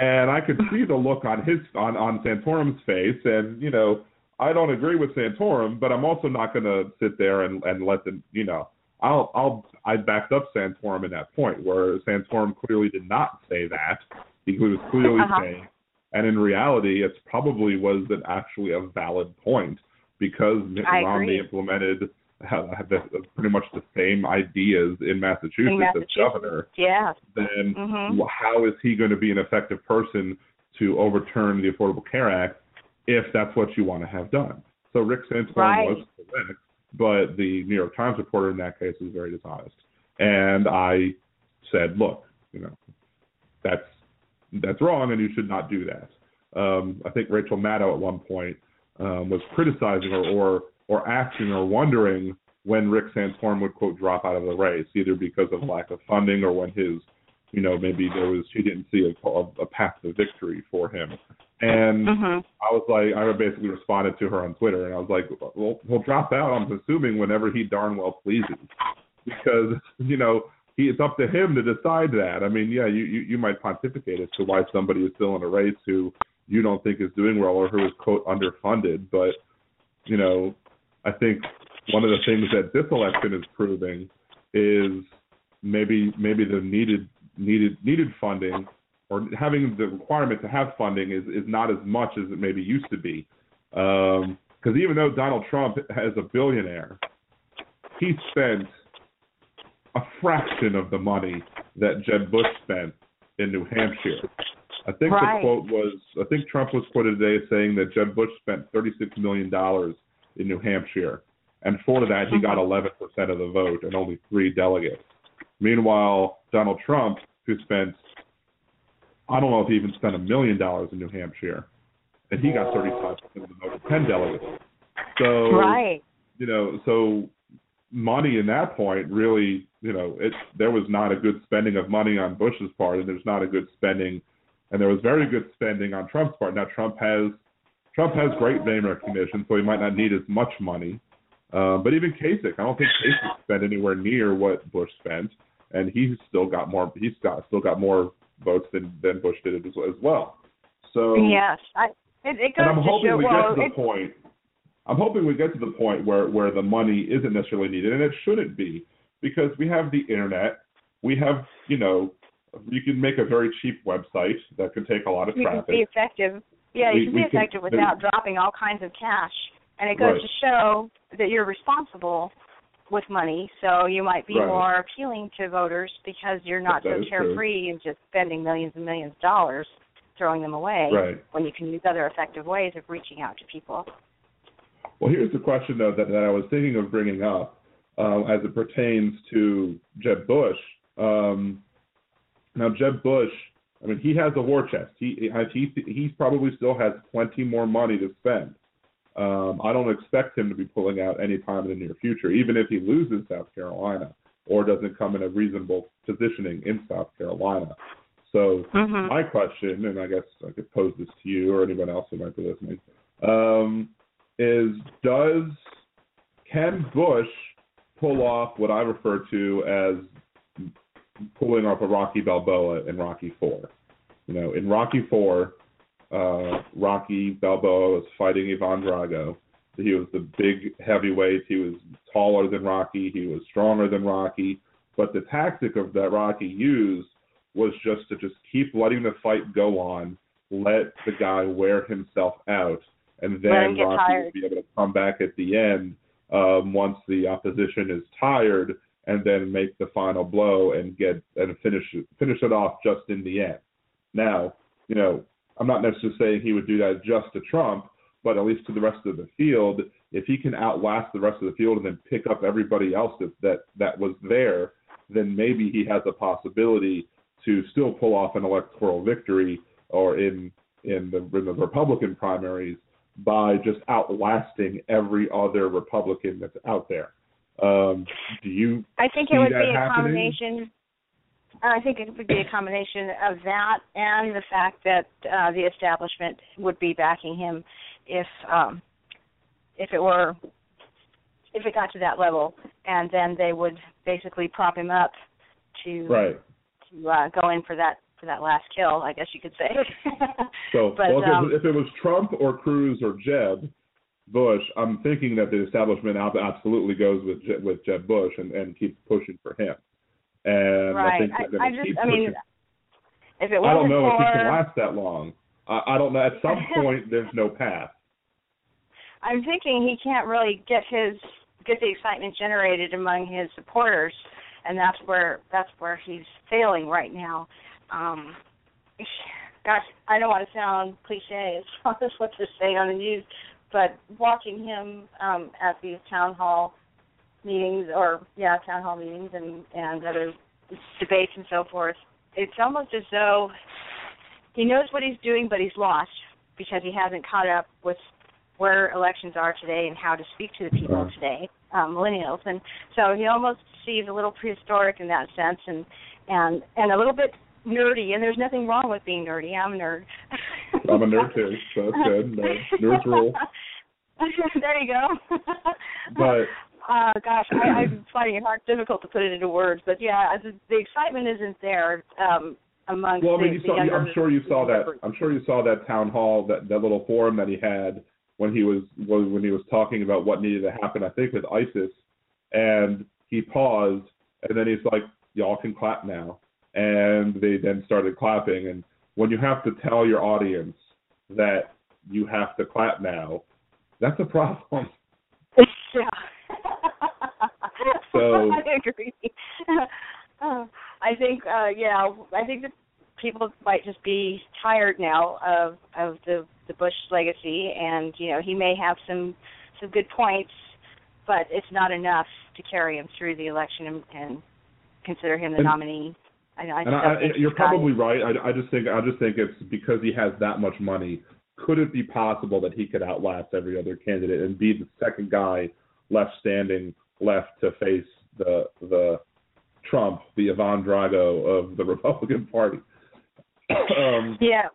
Speaker 3: I could see the look on his on on Santorum's face, and you know, I don't agree with Santorum, but I'm also not going to sit there and and let them, you know, I'll I'll I backed up Santorum in that point where Santorum clearly did not say that. He was clearly
Speaker 4: uh-huh.
Speaker 3: saying, and in reality, it probably was an actually a valid point because Mitt
Speaker 4: I
Speaker 3: Romney
Speaker 4: agree.
Speaker 3: implemented have, have the, pretty much the same ideas in Massachusetts,
Speaker 4: In Massachusetts.
Speaker 3: as governor,
Speaker 4: yeah.
Speaker 3: then
Speaker 4: Mhm.
Speaker 3: how is he going to be an effective person to overturn the Affordable Care Act if that's what you want to have done? So Rick Santorum
Speaker 4: Right.
Speaker 3: was correct, but the New York Times reporter in that case was very dishonest. And I said, look, you know, that's that's wrong, and you should not do that. Um, I think Rachel Maddow at one point um, was criticizing or, or or asking or wondering when Rick Santorum would quote drop out of the race, either because of lack of funding or when his, you know, maybe there was she didn't see a, a path to victory for him. And
Speaker 4: Mhm.
Speaker 3: I was like, I basically responded to her on Twitter, and I was like, well, he'll drop out. I'm assuming whenever he darn well pleases, because you know he it's up to him to decide that. I mean, yeah, you you, you might pontificate as to why somebody is still in a race who you don't think is doing well or who is quote underfunded, but you know, I think one of the things that this election is proving is maybe maybe the needed needed needed funding or having the requirement to have funding is is not as much as it maybe used to be. Um, because even though Donald Trump has a billionaire, he spent a fraction of the money that Jeb Bush spent in New Hampshire. I think
Speaker 4: Right.
Speaker 3: the quote was I think Trump was quoted today saying that Jeb Bush spent thirty six million dollars in New Hampshire. And for that he got uh-huh. eleven percent of the vote and only three delegates. Meanwhile, Donald Trump, who spent I don't know if he even spent a million dollars in New Hampshire, and he got thirty five percent of the vote, ten delegates. So
Speaker 4: Right.
Speaker 3: you know, so money in that point really, you know, it there was not a good spending of money on Bush's part, and there's not a good spending, and there was very good spending on Trump's part. Now Trump has Trump has great name recognition, so he might not need as much money. Uh, but even Kasich, I don't think Kasich spent anywhere near what Bush spent, and he's still got more. He's got still got more votes than than Bush did as, as well. So
Speaker 4: Yes. I, it, it goes
Speaker 3: and I'm
Speaker 4: to
Speaker 3: hoping
Speaker 4: show.
Speaker 3: we
Speaker 4: well,
Speaker 3: get to the point. I'm hoping we get to the point where where the money isn't necessarily needed, and it shouldn't be, because we have the internet. We have, you know, you can make a very cheap website that could take a lot of
Speaker 4: you can
Speaker 3: traffic.
Speaker 4: be effective. Yeah,
Speaker 3: We-
Speaker 4: you can
Speaker 3: we
Speaker 4: be
Speaker 3: can-
Speaker 4: effective without dropping all kinds of cash. And it goes
Speaker 3: Right.
Speaker 4: to show that you're responsible with money, so you might be
Speaker 3: Right.
Speaker 4: more appealing to voters because you're not
Speaker 3: That
Speaker 4: so
Speaker 3: is true.
Speaker 4: carefree and just spending millions and millions of dollars throwing them away
Speaker 3: Right.
Speaker 4: when you can use other effective ways of reaching out to people.
Speaker 3: Well, here's the question though that, that I was thinking of bringing up um, as it pertains to Jeb Bush. Um, now, Jeb Bush, I mean, he has a war chest. He he he probably still has plenty more money to spend. Um, I don't expect him to be pulling out any time in the near future, even if he loses South Carolina or doesn't come in a reasonable positioning in South Carolina. So
Speaker 4: Mm-hmm.
Speaker 3: my question, and I guess I could pose this to you or anyone else who might be listening, um, is does can Bush pull off what I refer to as pulling off a Rocky Balboa in Rocky Four? You know, in Rocky Four, uh, Rocky Balboa was fighting Ivan Drago. He was the big heavyweight. He was taller than Rocky. He was stronger than Rocky. But the tactic of that Rocky used was just to just keep letting the fight go on let the guy wear himself out, and then Rocky
Speaker 4: tired.
Speaker 3: will be able to come back at the end um, once the opposition is tired, and then make the final blow and get and finish finish it off just in the end. Now, you know, I'm not necessarily saying he would do that just to Trump, but at least to the rest of the field, if he can outlast the rest of the field and then pick up everybody else that that, that was there, then maybe he has a possibility to still pull off an electoral victory or in in the, in the Republican primaries by just outlasting every other Republican that's out there. Um, do you
Speaker 4: I think it would be a
Speaker 3: happening?
Speaker 4: combination. I think it would be a combination of that and the fact that uh, the establishment would be backing him if um, if it were if it got to that level, and then they would basically prop him up to
Speaker 3: right?
Speaker 4: to uh, go in for that for that last kill, I guess you could say.
Speaker 3: So
Speaker 4: But,
Speaker 3: well,
Speaker 4: um,
Speaker 3: if it was Trump or Cruz or Jeb Bush, I'm thinking that the establishment ab- absolutely goes with Je- with Jeb Bush and, and keeps pushing for him. And I think they're
Speaker 4: I,
Speaker 3: going
Speaker 4: I
Speaker 3: to
Speaker 4: just,
Speaker 3: keep
Speaker 4: I mean,
Speaker 3: pushing.
Speaker 4: if it
Speaker 3: I don't know
Speaker 4: for,
Speaker 3: if he can last that long. I, I don't know. At some point, there's no path.
Speaker 4: I'm thinking he can't really get his get the excitement generated among his supporters, and that's where that's where he's failing right now. Um, gosh, I don't want to sound cliche as far as what they're saying on the news, but watching him um, at these town hall meetings or yeah, town hall meetings and and other debates and so forth, it's almost as though he knows what he's doing, but he's lost because he hasn't caught up with where elections are today and how to speak to the people today, um, millennials, and so he almost seems a little prehistoric in that sense, and and and a little bit nerdy. And there's nothing wrong with being nerdy. I'm a nerd.
Speaker 3: I'm a nerd too, so that's good. Nerd- nerds rule.
Speaker 4: there you go.
Speaker 3: But
Speaker 4: uh, gosh, I, I'm finding it hard, difficult to put it into words, but yeah, the, the excitement isn't there um, amongst
Speaker 3: well, I mean,
Speaker 4: the,
Speaker 3: you saw. I'm sure you saw that. I'm sure you saw that town hall, that that little forum that he had when he was when he was talking about what needed to happen. I think with ISIS, and he paused, and then he's like, "Y'all can clap now," and they then started clapping. And when you have to tell your audience that you have to clap now, that's a problem.
Speaker 4: Yeah.
Speaker 3: So-
Speaker 4: I agree. Uh, I think, uh, yeah, I think that people might just be tired now of of the the Bush legacy, and you know he may have some some good points, but it's not enough to carry him through the election and, and consider him the
Speaker 3: And-
Speaker 4: nominee. I, I
Speaker 3: And I, you're probably right. I, I just think I just think it's because he has that much money. Could it be possible that he could outlast every other candidate and be the second guy left standing, left to face the the Trump, the Ivan Drago of the Republican Party? um,
Speaker 4: Yeah.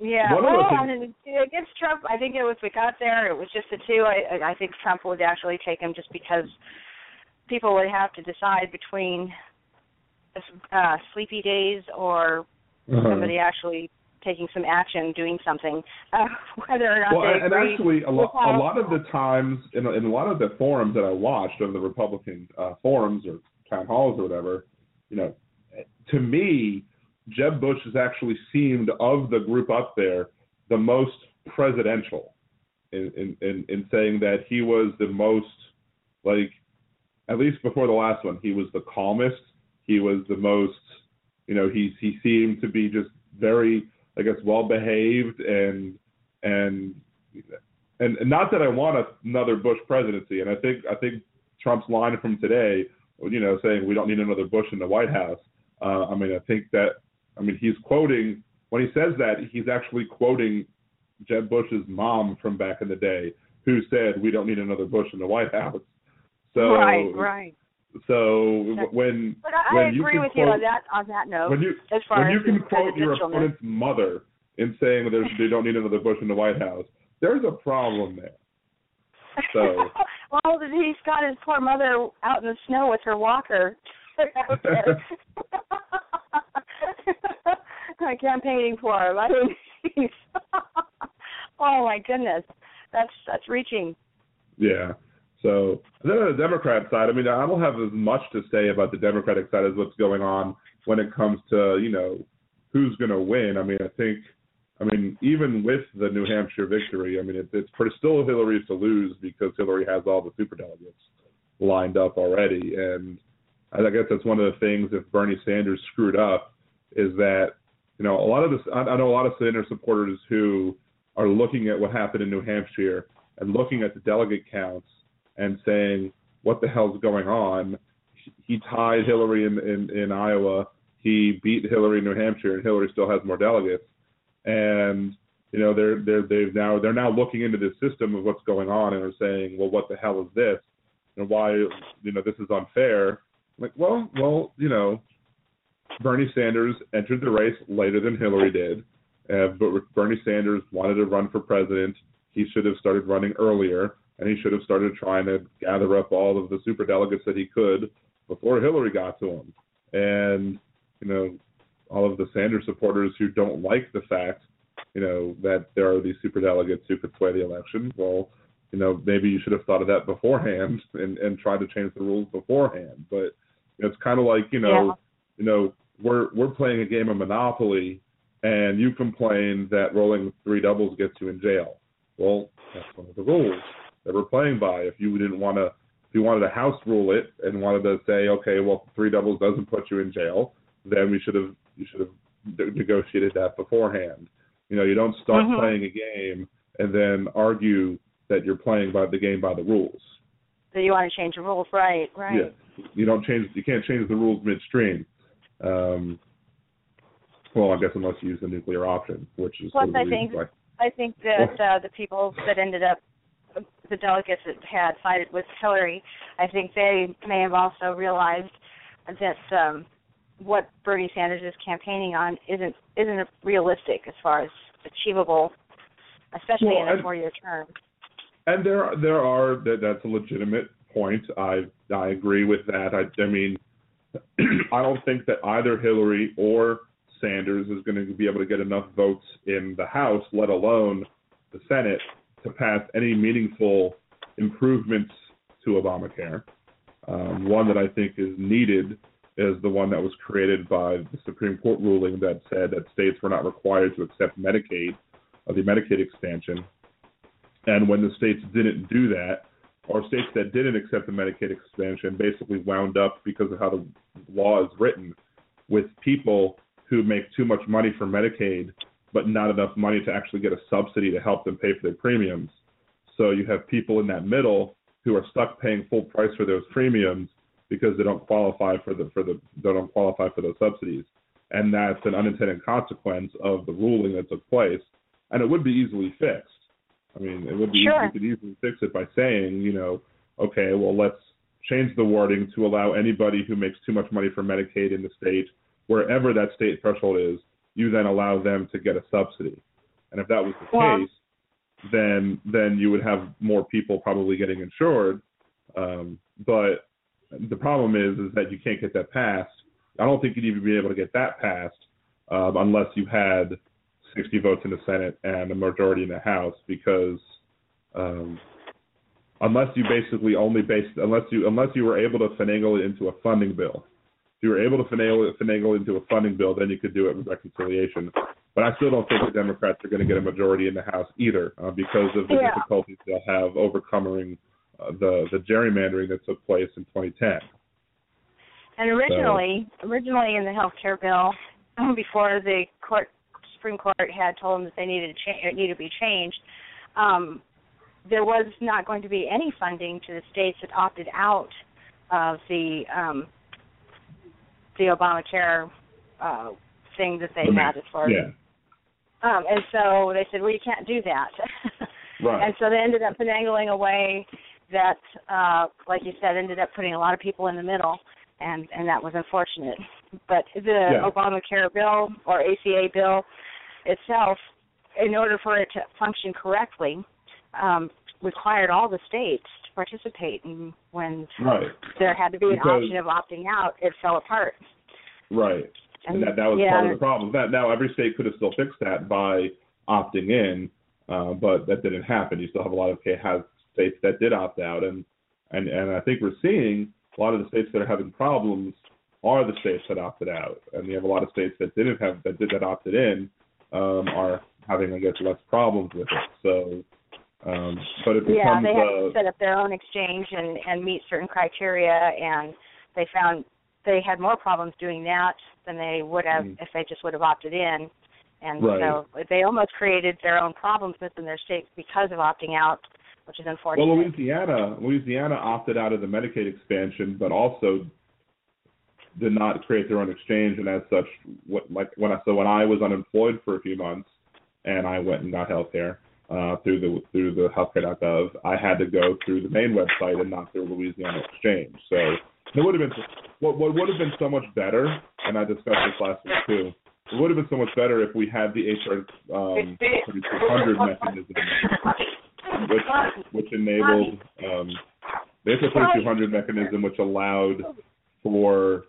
Speaker 4: Yeah.
Speaker 3: One of the
Speaker 4: well, I mean, against Trump, I think it was we got there. It was just the two. I I think Trump would actually take him just because people would have to decide between uh sleepy days or
Speaker 3: Uh-huh.
Speaker 4: somebody actually taking some action, doing something, uh, whether or not
Speaker 3: well,
Speaker 4: they
Speaker 3: and
Speaker 4: agree.
Speaker 3: actually, a, lo- a lot of the times in, in a lot of the forums that I watched of the Republican uh, forums or town halls or whatever, you know, to me, Jeb Bush has actually seemed of the group up there the most presidential in in in, in saying that he was the most like at least before the last one he was the calmest he was the most you know he he seemed to be just very I guess well behaved and and and not that I want another Bush presidency and I think I think Trump's line from today you know saying we don't need another Bush in the White House uh, I mean I think that I mean he's quoting when he says that he's actually quoting Jeb Bush's mom from back in the day who said we don't need another Bush in the White House so
Speaker 4: right, right.
Speaker 3: So when
Speaker 4: But I,
Speaker 3: when
Speaker 4: I
Speaker 3: you
Speaker 4: agree
Speaker 3: can
Speaker 4: with you
Speaker 3: quote-
Speaker 4: on that on that note.
Speaker 3: when you
Speaker 4: as far
Speaker 3: when you can quote your opponent's mother in saying there's they don't need another Bush in the White House, there's a problem there. So-
Speaker 4: well, he's got his poor mother out in the snow with her walker. there. campaigning for him. I mean, oh my goodness, that's that's reaching.
Speaker 3: Yeah. So then on the Democrat side, I mean, I don't have as much to say about the Democratic side as what's going on when it comes to you know who's going to win. I mean, I think, I mean, even with the New Hampshire victory, I mean, it, it's pretty still Hillary's to lose because Hillary has all the superdelegates lined up already, and I guess that's one of the things if Bernie Sanders screwed up is that you know a lot of this. I, I know a lot of Sanders supporters who are looking at what happened in New Hampshire and looking at the delegate counts and saying, "What the hell's going on?" He tied Hillary in in, in Iowa. He beat Hillary in New Hampshire, and Hillary still has more delegates. And you know they're they're they've now they're now looking into this system of what's going on and are saying, "Well, what the hell is this?" And why you know this is unfair. Like, well, well, you know, Bernie Sanders entered the race later than Hillary did, uh, but Bernie Sanders wanted to run for president. He should have started running earlier, and he should have started trying to gather up all of the super delegates that he could before Hillary got to him. And you know, all of the Sanders supporters who don't like the fact, you know, that there are these super delegates who could sway the election. Well, you know, maybe you should have thought of that beforehand and and tried to change the rules beforehand. But it's kind of like you know,
Speaker 4: Yeah.
Speaker 3: you know, we're we're playing a game of Monopoly, and you complain that rolling three doubles gets you in jail. Well, that's one of the rules that we're playing by. If you didn't want to, if you wanted to house rule it and wanted to say, okay, well, three doubles doesn't put you in jail, then we should have you should have negotiated that beforehand. You know, you don't start
Speaker 4: Mhm.
Speaker 3: playing a game and then argue that you're playing by the game by the rules.
Speaker 4: So you want to change the rules, right? Right.
Speaker 3: Yeah, you don't change. You can't change the rules midstream. Um, well, I guess unless you use the nuclear option, which is
Speaker 4: Plus,
Speaker 3: Plus,
Speaker 4: I think-
Speaker 3: why.
Speaker 4: I think that uh, the people that ended up, the delegates that had sided with Hillary, I think they may have also realized that um, what Bernie Sanders is campaigning on isn't isn't realistic as far as achievable, especially
Speaker 3: Well,
Speaker 4: in a
Speaker 3: and-
Speaker 4: four-year term.
Speaker 3: And there, there are that that's a legitimate point. I I agree with that. I, I mean, I don't think that either Hillary or Sanders is going to be able to get enough votes in the House, let alone the Senate, to pass any meaningful improvements to Obamacare. Um, one that I think is needed is the one that was created by the Supreme Court ruling that said that states were not required to accept Medicaid, or the Medicaid expansion. And when the states didn't do that, or states that didn't accept the Medicaid expansion basically wound up because of how the law is written with people who make too much money for Medicaid but not enough money to actually get a subsidy to help them pay for their premiums. So you have people in that middle who are stuck paying full price for those premiums because they don't qualify for the for the they don't qualify for those subsidies. And that's an unintended consequence of the ruling that took place. And it would be easily fixed. I mean, it would be
Speaker 4: Sure.
Speaker 3: you could easily fix it by saying, you know, okay, well let's change the wording to allow anybody who makes too much money for Medicaid in the state, wherever that state threshold is, you then allow them to get a subsidy. And if that was the
Speaker 4: Well-
Speaker 3: case, then then you would have more people probably getting insured. Um, but the problem is is that you can't get that passed. I don't think you'd even be able to get that passed um, unless you had 60 votes in the Senate and a majority in the House, because um, unless you basically only based unless you unless you were able to finagle it into a funding bill. You were able to finagle finagle into a funding bill, then you could do it with reconciliation. But I still don't think the Democrats are going to get a majority in the House either, uh, because of the
Speaker 4: Yeah.
Speaker 3: difficulties they'll have overcoming uh, the the gerrymandering that took place in 2010.
Speaker 4: And originally, originally in the health care bill, before the court Supreme Court had told them that they needed to cha- it needed to be changed, um, there was not going to be any funding to the states that opted out of the um, the Obamacare uh, thing that they had as far as
Speaker 3: Yeah,
Speaker 4: um, and so they said, well, you can't do that.
Speaker 3: right.
Speaker 4: And so they ended up finagling a way that, uh, like you said, ended up putting a lot of people in the middle, and and that was unfortunate. But the
Speaker 3: Yeah.
Speaker 4: Obamacare bill or ACA bill itself, in order for it to function correctly, um, required all the states participate. And when
Speaker 3: right.
Speaker 4: there had to be an
Speaker 3: Because-
Speaker 4: option of opting out, it fell apart.
Speaker 3: Right. And that, that was
Speaker 4: yeah,
Speaker 3: part of the problem. That now every state could have still fixed that by opting in, uh, but that didn't happen. You still have a lot of states that did opt out, and and and I think we're seeing a lot of the states that are having problems are the states that opted out, and you have a lot of states that didn't have that did that opted in um, are having I guess less problems with it. So, um, but it becomes
Speaker 4: yeah, they had
Speaker 3: uh,
Speaker 4: to set up their own exchange and and meet certain criteria, and they found they had more problems doing that than they would have
Speaker 3: Mm.
Speaker 4: if they just would have opted in. And
Speaker 3: Right.
Speaker 4: so they almost created their own problems within their state because of opting out, which is unfortunate.
Speaker 3: Well, Louisiana, Louisiana opted out of the Medicaid expansion, but also did not create their own exchange, and as such, what, like when I so when I was unemployed for a few months, and I went and got health care uh, through the through the healthcare.gov, I had to go through the main website and not through Louisiana Exchange. So it would have been what what would have been so much better, and I discussed this last week too. It would have been so much better if we had the HR um, 3200 mechanism which which enabled um, the HR 3200 mechanism, which allowed for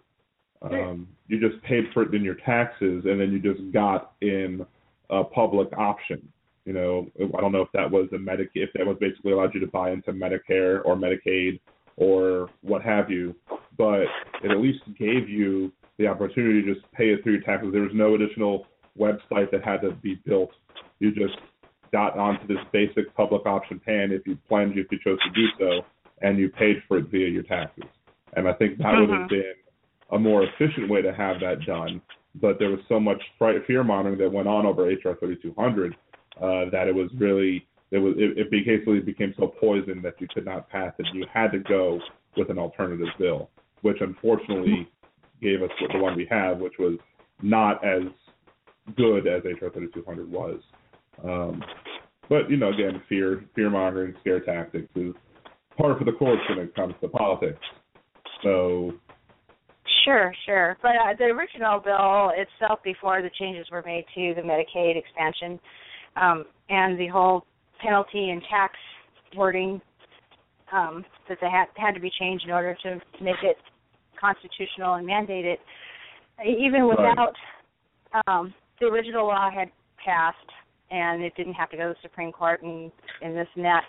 Speaker 3: um, you just paid for it in your taxes, and then you just got in a public option. You know, I don't know if that was a Medicaid, if that was basically allowed you to buy into Medicare or Medicaid or what have you, but it at least gave you the opportunity to just pay it through your taxes. There was no additional website that had to be built. You just got onto this basic public option plan if you planned, if you chose to do so, and you paid for it via your taxes. And I think that would have mm-hmm. been a more efficient way to have that done. But there was so much fear mongering that went on over HR 3200 uh, that it was really it was it, it basically became so poisoned that you could not pass it. You had to go with an alternative bill, which unfortunately gave us the one we have, which was not as good as HR 3200 was. Um, but you know, again, fear, fear mongering, scare tactics is part of the course when it comes to politics. So
Speaker 4: Sure, sure. But uh, the original bill itself, before the changes were made to the Medicaid expansion, um, and the whole penalty and tax wording um, that they had had to be changed in order to make it constitutional and mandate it, even without um, the original law had passed and it didn't have to go to the Supreme Court and, and this and that.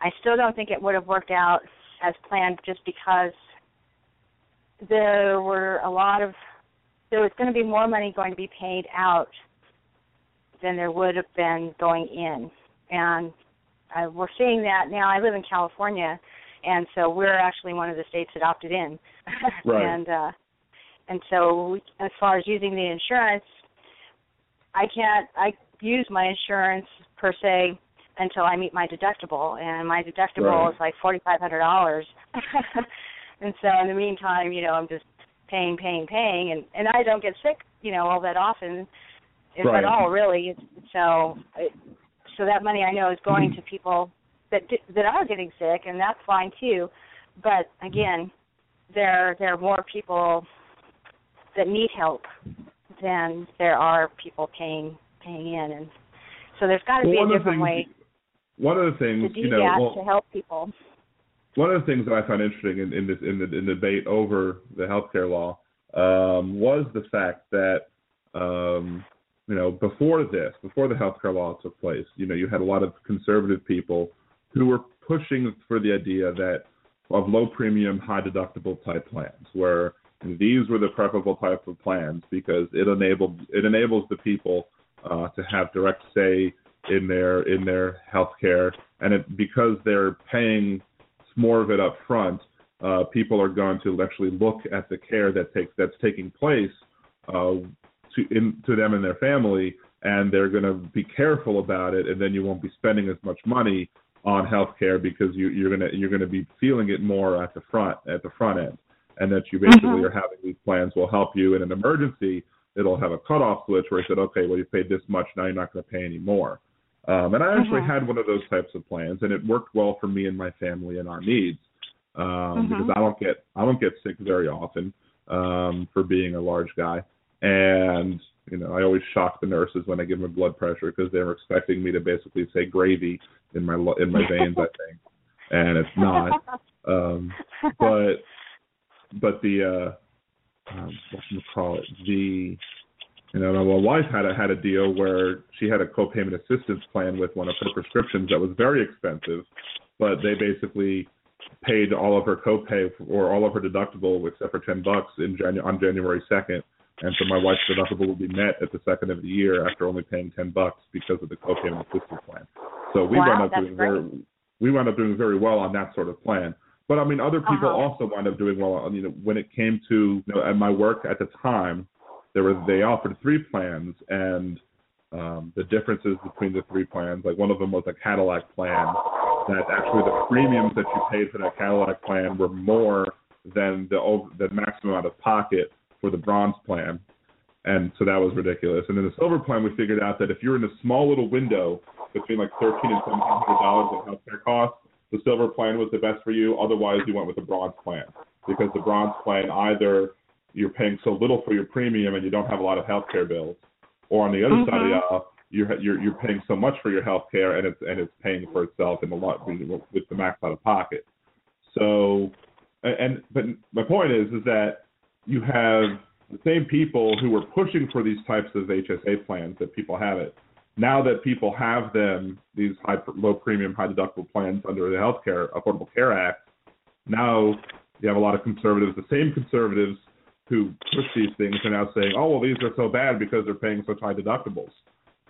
Speaker 4: I still don't think it would have worked out as planned just because there were a lot of there was going to be more money going to be paid out than there would have been going in, and uh, we're seeing that now. I live in California, and so we're actually one of the states that opted in,
Speaker 3: Right.
Speaker 4: and uh, and so we, as far as using the insurance, I can't I use my insurance per se until I meet my deductible, and my deductible
Speaker 3: Right.
Speaker 4: is like forty five hundred dollars. and so in the meantime, you know, I'm just paying, paying, paying, and and I don't get sick, you know, all that often, if
Speaker 3: Right.
Speaker 4: at all, really. So it, so that money I know is going to people that that are getting sick, and that's fine too. But again, there there are more people that need help than there are people paying paying in, and so there's got to be a different way
Speaker 3: one of the
Speaker 4: to
Speaker 3: things,
Speaker 4: do
Speaker 3: you know,
Speaker 4: that
Speaker 3: well,
Speaker 4: to help people.
Speaker 3: one of the things that I found interesting in, in this in the, in the debate over the healthcare law um, was the fact that um, you know before this, before the healthcare law took place, you know, you had a lot of conservative people who were pushing for the idea that of low premium, high deductible type plans, where these were the preferable type of plans because it enabled it enables the people uh, to have direct say in their in their health care, and it because they're paying more of it up front, uh, people are going to actually look at the care that takes that's taking place uh, to in to them and their family, and they're going to be careful about it, and then you won't be spending as much money on health care because you, you're gonna you're gonna be feeling it more at the front at the front end, and that you basically
Speaker 4: Mhm.
Speaker 3: are having these plans will help you in an emergency. It'll have a cutoff switch where you said, okay, well you paid this much, now you're not going to pay any more. Um, and I actually
Speaker 4: Mhm.
Speaker 3: had one of those types of plans, and it worked well for me and my family and our needs um,
Speaker 4: Mhm.
Speaker 3: because I don't get I don't get sick very often um, for being a large guy, and you know I always shock the nurses when I give them blood pressure because they were expecting me to basically say gravy in my in my veins, I think, and it's not. Um, but but the uh, um, what you call it? The you know, my wife had a had a deal where she had a co-payment assistance plan with one of her prescriptions that was very expensive, but they basically paid all of her copay or all of her deductible except for ten bucks in Janu- on January second and so my wife's deductible will be met at the second of the year after only paying ten bucks because of the copayment assistance plan. So we
Speaker 4: wow,
Speaker 3: wound up doing
Speaker 4: great.
Speaker 3: very we wound up doing very well on that sort of plan. But I mean, other people
Speaker 4: Uh-huh.
Speaker 3: also wound up doing well. On, you know, when it came to you know, at my work at the time, there was they offered three plans, and um, the differences between the three plans, like one of them was a Cadillac plan, that actually the premiums that you paid for that Cadillac plan were more than the over, the maximum out of pocket for the bronze plan, and so that was ridiculous. And then the silver plan, we figured out that if you're in a small little window between like thirteen and seventeen hundred dollars in healthcare costs, the silver plan was the best for you. Otherwise, you went with the bronze plan because the bronze plan either you're paying so little for your premium and you don't have a lot of healthcare bills, or on the other side of mm-hmm. the aisle, you're you're you're paying so much for your healthcare and it's and it's paying for itself in a lot with the max out of pocket. So, and- but my point is is that you have the same people who were pushing for these types of HSA plans that people have it. Now that people have them, these high low premium, high deductible plans under the Healthcare Affordable Care Act, now you have a lot of conservatives, the same conservatives who push these things are now saying, oh well, these are so bad because they're paying such high deductibles.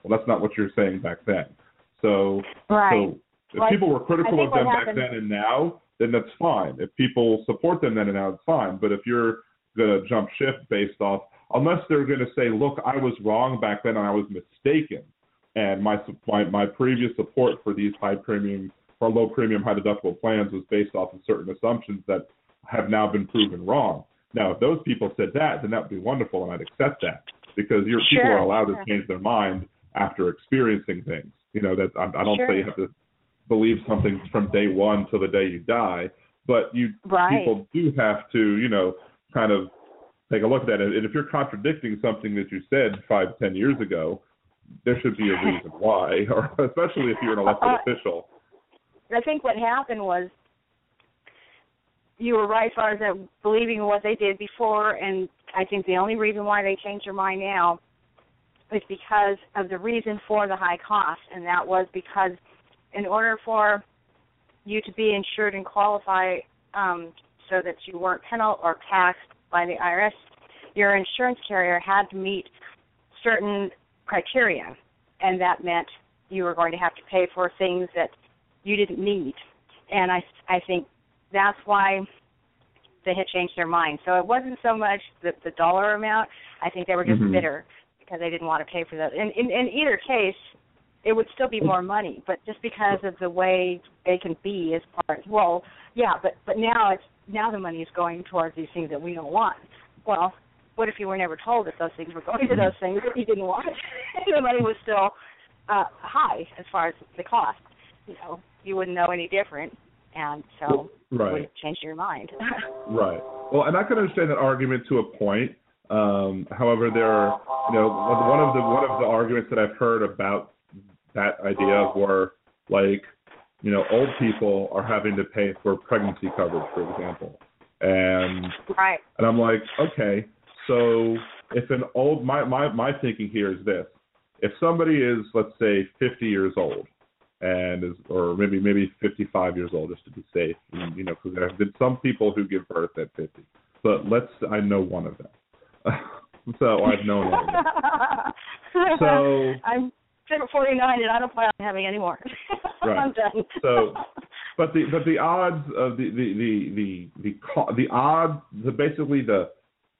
Speaker 3: Well, that's not what you're saying back then. So,
Speaker 4: Right.
Speaker 3: so if people were critical of them
Speaker 4: what
Speaker 3: back then and now, then that's fine. If people support them then and now, it's fine. But if you're going to jump ship based off, unless they're going to say, look, I was wrong back then and I was mistaken, and my my, my previous support for these high premium or low premium, high deductible plans was based off of certain assumptions that have now been proven wrong. Now, if those people said that, then that would be wonderful, and I'd accept that because your people are allowed
Speaker 4: sure.
Speaker 3: to change their mind after experiencing things. You know that I, I don't
Speaker 4: Sure.
Speaker 3: say you have to believe something from day one till the day you die, but you
Speaker 4: Right.
Speaker 3: people do have to, you know, kind of take a look at that. And if you're contradicting something that you said five, ten years ago, there should be a reason why, or especially if you're an elected
Speaker 4: Uh,
Speaker 3: official.
Speaker 4: I think what happened was you were right as far as that believing what they did before, and I think the only reason why they changed their mind now is because of the reason for the high cost, and that was because in order for you to be insured and qualify um, so that you weren't penal or taxed by the IRS, your insurance carrier had to meet certain criteria, and that meant you were going to have to pay for things that you didn't need. And I, I think that's why they had changed their mind. So it wasn't so much the, the dollar amount. I think they were just
Speaker 3: Mhm.
Speaker 4: bitter because they didn't want to pay for that. And in in either case, it would still be more money, but just because of the way they can be as far as well, yeah, but but now it's now the money is going towards these things that we don't want. Well, what if you were never told that those things were going to those things that you didn't want? the money was still uh high as far as the cost. You know, you wouldn't know any different, and so it
Speaker 3: Right.
Speaker 4: would have changed your mind.
Speaker 3: Right. Well, and I can understand that argument to a point. Um, however, there are, you know, one of the one of the arguments that I've heard about that idea were like, you know, old people are having to pay for pregnancy coverage, for example, and
Speaker 4: right.
Speaker 3: and I'm like, okay, so if an old my my my thinking here is this: if somebody is let's say 50 years old and is or maybe maybe 55 years old just to be safe, and, you know, because there have been some people who give birth at 50, but let's I know one of them, so I've known one of them. So
Speaker 4: I'm 49 and I don't plan on having any more.
Speaker 3: Right.
Speaker 4: I'm done.
Speaker 3: So, but the but the odds of the the the the the, co- the odds the basically the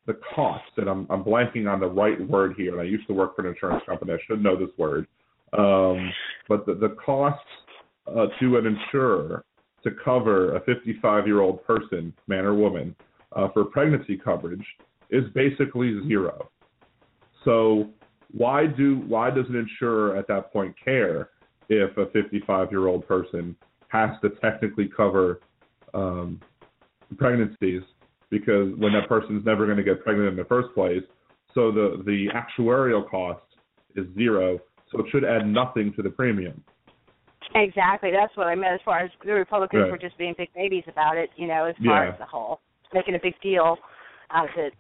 Speaker 3: the cost and I'm I'm blanking on the right word here and I used to work for an insurance company I should know this word um, but the the costs uh, to an insurer to cover a 55 year old person man or woman uh, for pregnancy coverage is basically zero so why do why does an insurer at that point care if a 55 year old person has to technically cover um, pregnancies because when that person's never going to get pregnant in the first place, so the the actuarial cost is zero, so it should add nothing to the premium.
Speaker 4: Exactly. That's what I meant as far as the Republicans
Speaker 3: Right.
Speaker 4: were just being big babies about it, you know, as far
Speaker 3: Yeah.
Speaker 4: as the whole making a big deal out of it.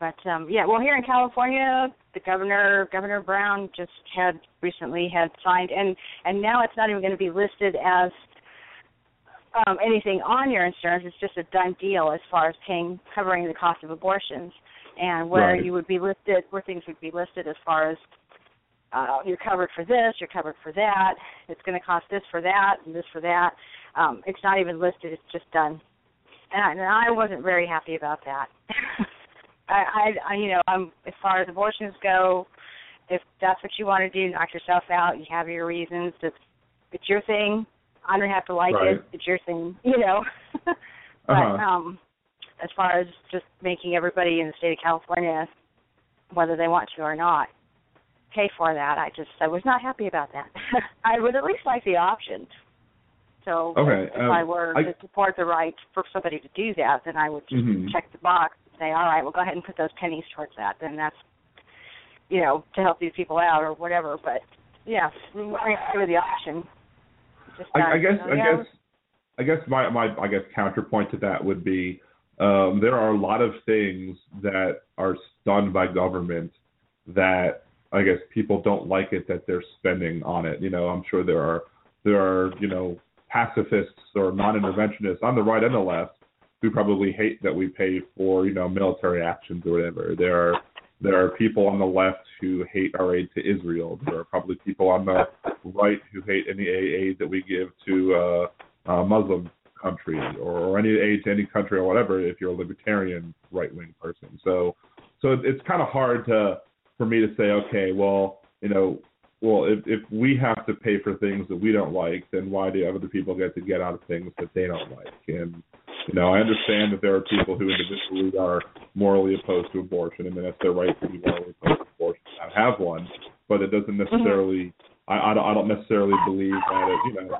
Speaker 4: But um yeah, well here in California, the governor Governor Brown just had recently had signed and and now it's not even going to be listed as um, anything on your insurance. It's just a done deal as far as paying covering the cost of abortions and where
Speaker 3: Right.
Speaker 4: you would be listed, where things would be listed as far as uh, you're covered for this, you're covered for that. It's going to cost this for that and this for that. Um, it's not even listed; it's just done. And I, and I wasn't very happy about that. I, I, I, you know, I'm as far as abortions go. If that's what you want to do, knock yourself out. You have your reasons. It's, it's your thing. I don't have to like
Speaker 3: Right.
Speaker 4: it. It's your thing, you know. but
Speaker 3: Uh-huh.
Speaker 4: um, as far as just making everybody in the state of California, whether they want to or not, pay for that, I just I was not happy about that. I would at least like the option. So
Speaker 3: Okay,
Speaker 4: if
Speaker 3: um,
Speaker 4: I were
Speaker 3: I-
Speaker 4: to support the right for somebody to do that, then I would just
Speaker 3: Mhm.
Speaker 4: check the box say, all right, well, go ahead and put those pennies towards that. Then that's, you know, to help these people out or whatever. But yeah, we we're going the option. Just
Speaker 3: I. I guess I
Speaker 4: yeah,
Speaker 3: guess I guess my my I guess counterpoint to that would be um, there are a lot of things that are done by government that I guess people don't like it that they're spending on it. You know, I'm sure there are there are you know pacifists or non-interventionists on the right and the left who probably hate that we pay for you know military actions or whatever. There are there are people on the left who hate our aid to Israel. There are probably people on the right who hate any aid that we give to uh, a Muslim country or, or any aid to any country or whatever. If you're a libertarian right wing person, so so it- it's kind of hard to for me to say, okay, well, you know, well, if if we have to pay for things that we don't like, then why do other people get to get out of things that they don't like? And you know, I understand that there are people who individually are morally opposed to abortion, and that's their right to be morally opposed to abortion. I have one, but it doesn't necessarily. I, I don't. I don't necessarily believe that. It, you know.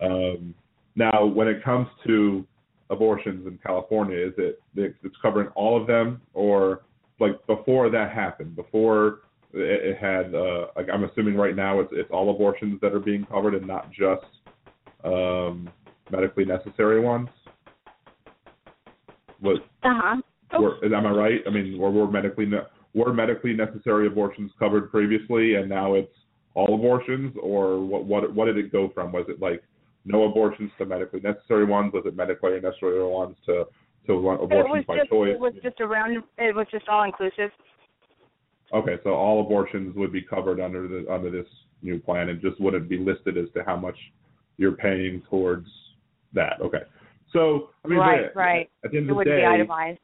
Speaker 3: Um, now, when it comes to abortions in California, is it it's covering all of them, or like before that happened, before it, it had? Uh, like I'm assuming right now it's it's all abortions that are being covered, and not just um, medically necessary ones. Was
Speaker 4: Uh-huh.
Speaker 3: were, am I right? I mean, were, were medically ne- were medically necessary abortions covered previously, and now it's all abortions, or what? What? What did it go from? Was it like no abortions to medically necessary ones? Was it medically necessary ones to to abortions by
Speaker 4: just
Speaker 3: choice?
Speaker 4: it was just around it was just all inclusive.
Speaker 3: Okay, so all abortions would be covered under the under this new plan, and just wouldn't be listed as to how much you're paying towards that. Okay, so I mean,
Speaker 4: Right,
Speaker 3: the-
Speaker 4: right.
Speaker 3: At the end
Speaker 4: It
Speaker 3: of the day,
Speaker 4: itemized.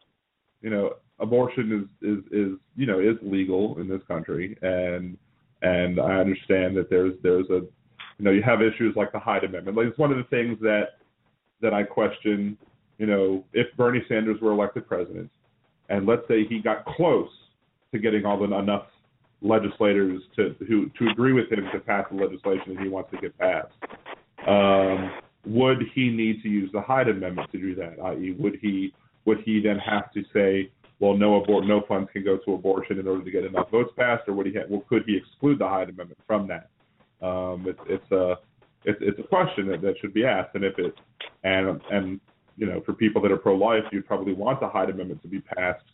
Speaker 3: you know, abortion is is is you know is legal in this country, and and I understand that there's there's a you know you have issues like the Hyde Amendment. Like it's one of the things that that I question. You know, if Bernie Sanders were elected president, and let's say he got close to getting all the enough legislators to who to agree with him to pass the legislation that he wants to get passed. Um, would he need to use the Hyde Amendment to do that? I.e., would he would he then have to say, well, no abort, no funds can go to abortion in order to get enough votes passed, or would he? Ha- well, could he exclude the Hyde Amendment from that? Um, it's it's a it's it's a question that, that should be asked, and if it and and you know for people that are pro-life, you'd probably want the Hyde Amendment to be passed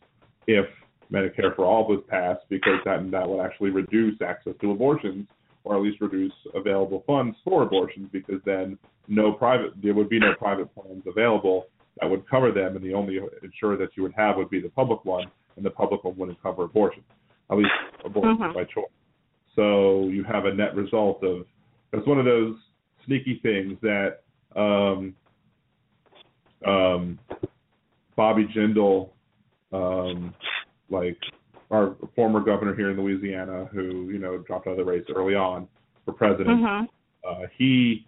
Speaker 3: if Medicare for all was passed, because that that would actually reduce access to abortions, or at least reduce available funds for abortions, because then no private there would be no private plans available that would cover them, and the only insurer that you would have would be the public one, and the public one wouldn't cover abortions at least abortion
Speaker 4: Mhm.
Speaker 3: by choice. So you have a net result of it's one of those sneaky things that um, um, Bobby Jindal, um, like our former governor here in Louisiana, who you know dropped out of the race early on for president,
Speaker 4: Mhm.
Speaker 3: uh, he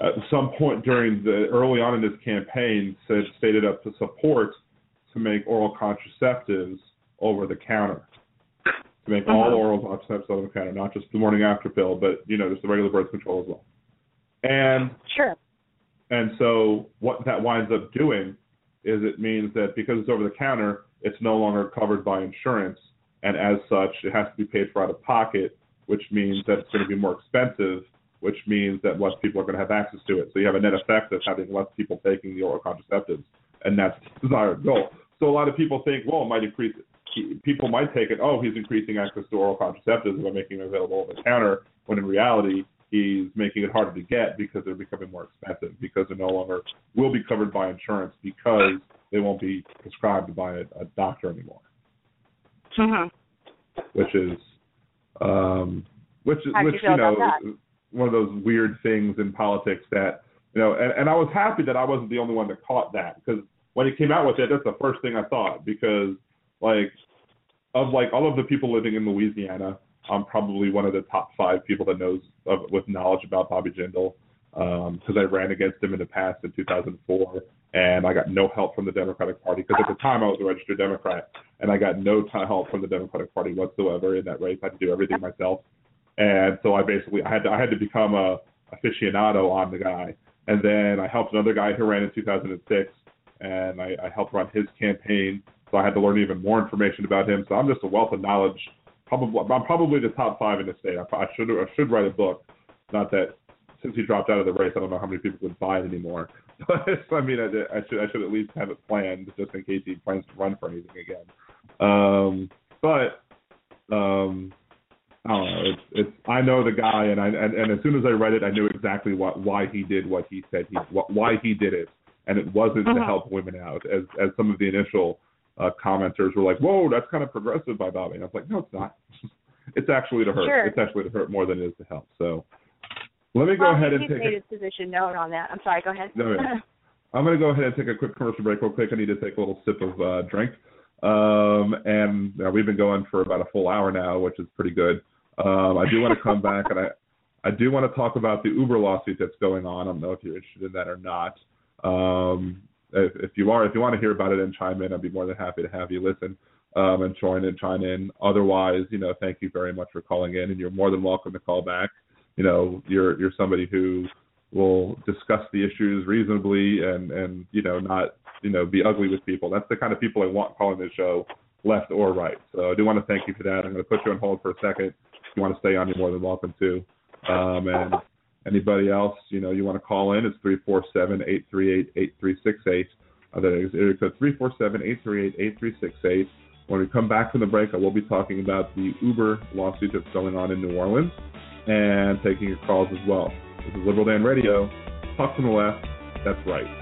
Speaker 3: at some point during the early on in his campaign said stated up to support to make oral contraceptives over the counter to make all
Speaker 4: Uh-huh.
Speaker 3: oral contraceptives over the counter not just the morning after pill but you know just the regular birth control as well and
Speaker 4: Sure.
Speaker 3: and so what that winds up doing is it means that because it's over the counter, it's no longer covered by insurance, and as such, it has to be paid for out of pocket, which means that it's going to be more expensive, which means that less people are going to have access to it. So you have a net effect of having less people taking the oral contraceptives, and that's the desired goal. So a lot of people think, well, it might increase. People might take it, oh, he's increasing access to oral contraceptives by making them available over the counter, when in reality, he's making it harder to get because they're becoming more expensive because they no longer will be covered by insurance because they won't be prescribed by a, a doctor anymore.
Speaker 4: Mm-hmm.
Speaker 3: Which is, um, which is, which
Speaker 4: you
Speaker 3: know, one of those weird things in politics that you know, and, and I was happy that I wasn't the only one that caught that because when he came out with it, that's the first thing I thought because like of like all of the people living in Louisiana, I'm probably one of the top five people that knows of, with knowledge about Bobby Jindal um, because I ran against him in the past in 2004, and I got no help from the Democratic Party because at the time I was a registered Democrat, and I got no help from the Democratic Party whatsoever in that race. I had to do everything myself, and so I basically I had to I had to become a aficionado on the guy, and then I helped another guy who ran in 2006, and I, I helped run his campaign. So I had to learn even more information about him. So I'm just a wealth of knowledge. Probably, I'm probably the top five in the state. I, I should I should write a book. Not that since he dropped out of the race, I don't know how many people would buy it anymore. But I mean, I, I should I should at least have it planned just in case he plans to run for anything again. Um, but um, I don't know. It's, it's I know the guy, and I and, and as soon as I read it, I knew exactly what why he did what he said he what, why he did it, and it wasn't to
Speaker 4: Mhm.
Speaker 3: help women out, as as some of the initial uh, commenters were like, "Whoa, that's kind of progressive by Bobby." And I was like, "No, it's not. it's actually to hurt.
Speaker 4: Sure.
Speaker 3: It's actually to hurt more than it is to help." So let me go
Speaker 4: well,
Speaker 3: ahead and take.
Speaker 4: made
Speaker 3: A,
Speaker 4: his position known on that. I'm sorry. Go ahead.
Speaker 3: No, yeah. I'm going to go ahead and take a quick commercial break real quick. I need to take a little sip of uh, drink. Um, and uh, we've been going for about a full hour now, which is pretty good. Um, I do want to come back and I, I do want to talk about the Uber lawsuit that's going on. I don't know if you're interested in that or not. Um, if, if you are, if you want to hear about it and chime in, I'd be more than happy to have you listen um, and join and chime in. Otherwise, you know, thank you very much for calling in, and you're more than welcome to call back. You know, you're you're somebody who will discuss the issues reasonably and and you know not you know be ugly with people. That's the kind of people I want calling this show, left or right. So I do want to thank you for that. I'm going to put you on hold for a second. If you want to stay on, you're more than welcome to. Um, and anybody else, you know, you want to call in, it's three four seven eight three eight eight three six eight. Uh, that is area code three four seven eight three eight eight three six eight. When we come back from the break, I will be talking about the Uber lawsuit that's going on in New Orleans and taking your calls as well. This is Liberal Dan Radio. Talk from the left. That's right.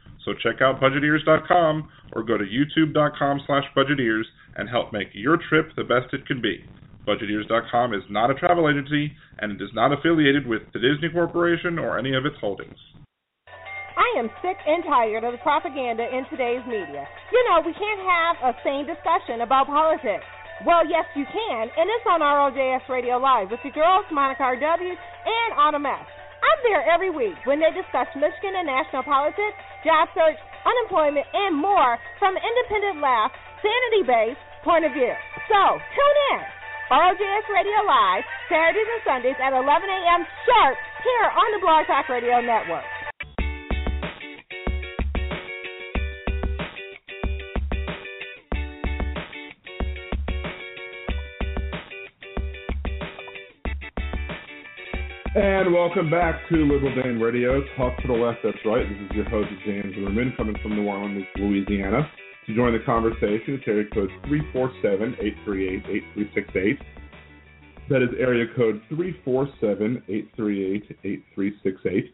Speaker 2: So check out budgeteers.com or go to youtube.com slash budgeteers and help make your trip the best it can be. Budgeteers.com is not a travel agency and it is not affiliated with the Disney Corporation or any of its holdings.
Speaker 5: I am sick and tired of the propaganda in today's media. You know, we can't have a sane discussion about politics. Well, yes, you can, and it's on ROJS Radio Live with your girls, Monica R.W. and Autumn S. I'm there every week when they discuss Michigan and national politics, job search, unemployment, and more from an independent laugh, sanity-based point of view. So, tune in. ROJS Radio Live, Saturdays and Sundays at 11 a.m. sharp here on the Blog Talk Radio Network.
Speaker 3: And welcome back to Liberal Dan Radio. Talk to the left, that's right. This is your host, Dan Zimmerman, coming from New Orleans, Louisiana. To join the conversation, it's area code 347-838-8368. That is area code 347-838-8368.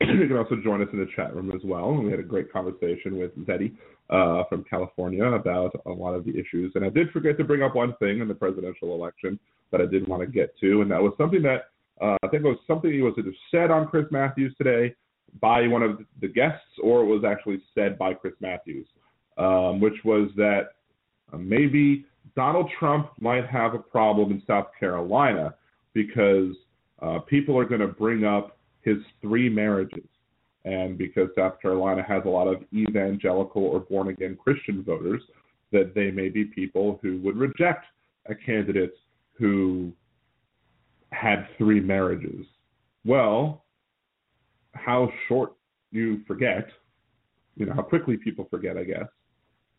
Speaker 3: you can also join us in the chat room as well. We had a great conversation with Zeddy uh, from California about a lot of the issues. And I did forget to bring up one thing in the presidential election that I did want to get to, and that was something that uh, I think it was something he was either said on Chris Matthews today by one of the guests, or it was actually said by Chris Matthews, um, which was that uh, maybe Donald Trump might have a problem in South Carolina because uh, people are going to bring up his three marriages. And because South Carolina has a lot of evangelical or born again Christian voters, that they may be people who would reject a candidate who had three marriages. Well, how short you forget, you know, how quickly people forget, I guess.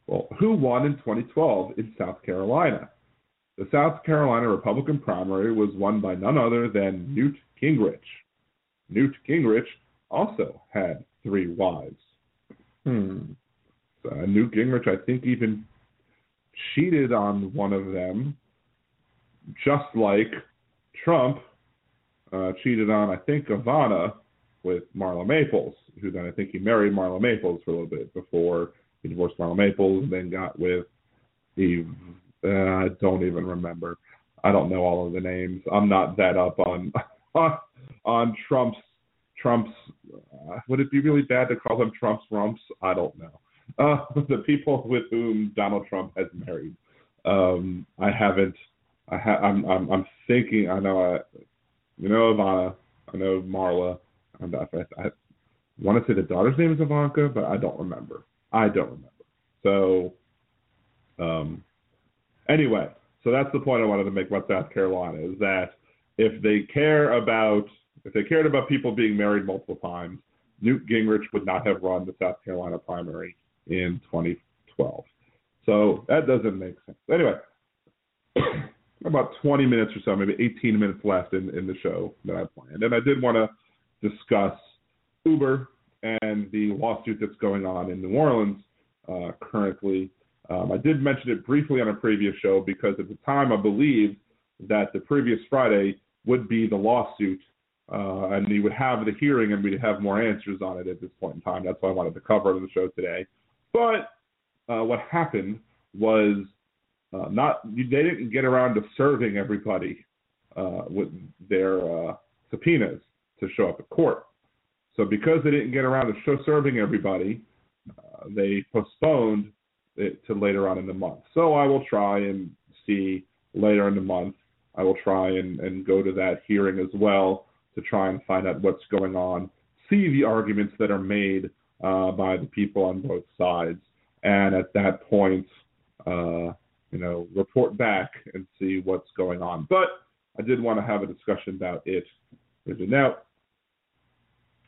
Speaker 3: Well, who won in 2012 in South Carolina? The South Carolina Republican primary was won by none other than Newt Gingrich. Newt Gingrich also had three wives. Hmm. So, uh, Newt Gingrich, I think, even cheated on one of them, just like Trump uh, cheated on, I think, Ivana with Marla Maples, who then I think he married Marla Maples for a little bit before he divorced Marla Maples and then got with Eve. Uh, I don't even remember. I don't know all of the names. I'm not that up on on, on Trump's Trump's. Uh, would it be really bad to call them Trump's rumps? I don't know. Uh, the people with whom Donald Trump has married. Um, I haven't. I ha- I'm, I'm I'm thinking. I know. I, you know Ivana. I know Marla. I, I, I want to say the daughter's name is Ivanka, but I don't remember. I don't remember. So, um, anyway, so that's the point I wanted to make about South Carolina is that if they care about if they cared about people being married multiple times, Newt Gingrich would not have run the South Carolina primary in 2012. So that doesn't make sense. Anyway, about 20 minutes or so, maybe 18 minutes left in, in the show that I planned. And I did want to discuss Uber and the lawsuit that's going on in New Orleans uh, currently. Um, I did mention it briefly on a previous show because at the time I believed that the previous Friday would be the lawsuit uh, and we would have the hearing and we'd have more answers on it at this point in time. That's why I wanted to cover it on the show today. But uh, what happened was uh, not they didn't get around to serving everybody uh, with their uh, subpoenas to show up at court. So because they didn't get around to show serving everybody, uh, they postponed it to later on in the month. So I will try and see later in the month. I will try and, and go to that hearing as well to try and find out what's going on, see the arguments that are made uh, by the people on both sides, and at that point, you know, report back and see what's going on. But I did want to have a discussion about it. Now,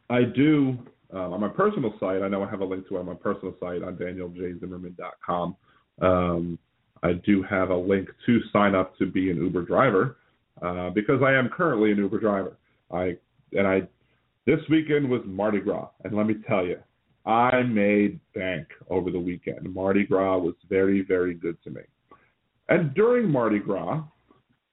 Speaker 3: I do uh, on my personal site. I know I have a link to it on my personal site on danieljzimmerman.com. Um, I do have a link to sign up to be an Uber driver uh, because I am currently an Uber driver. I and I this weekend was Mardi Gras, and let me tell you, I made bank over the weekend. Mardi Gras was very, very good to me. And during Mardi Gras,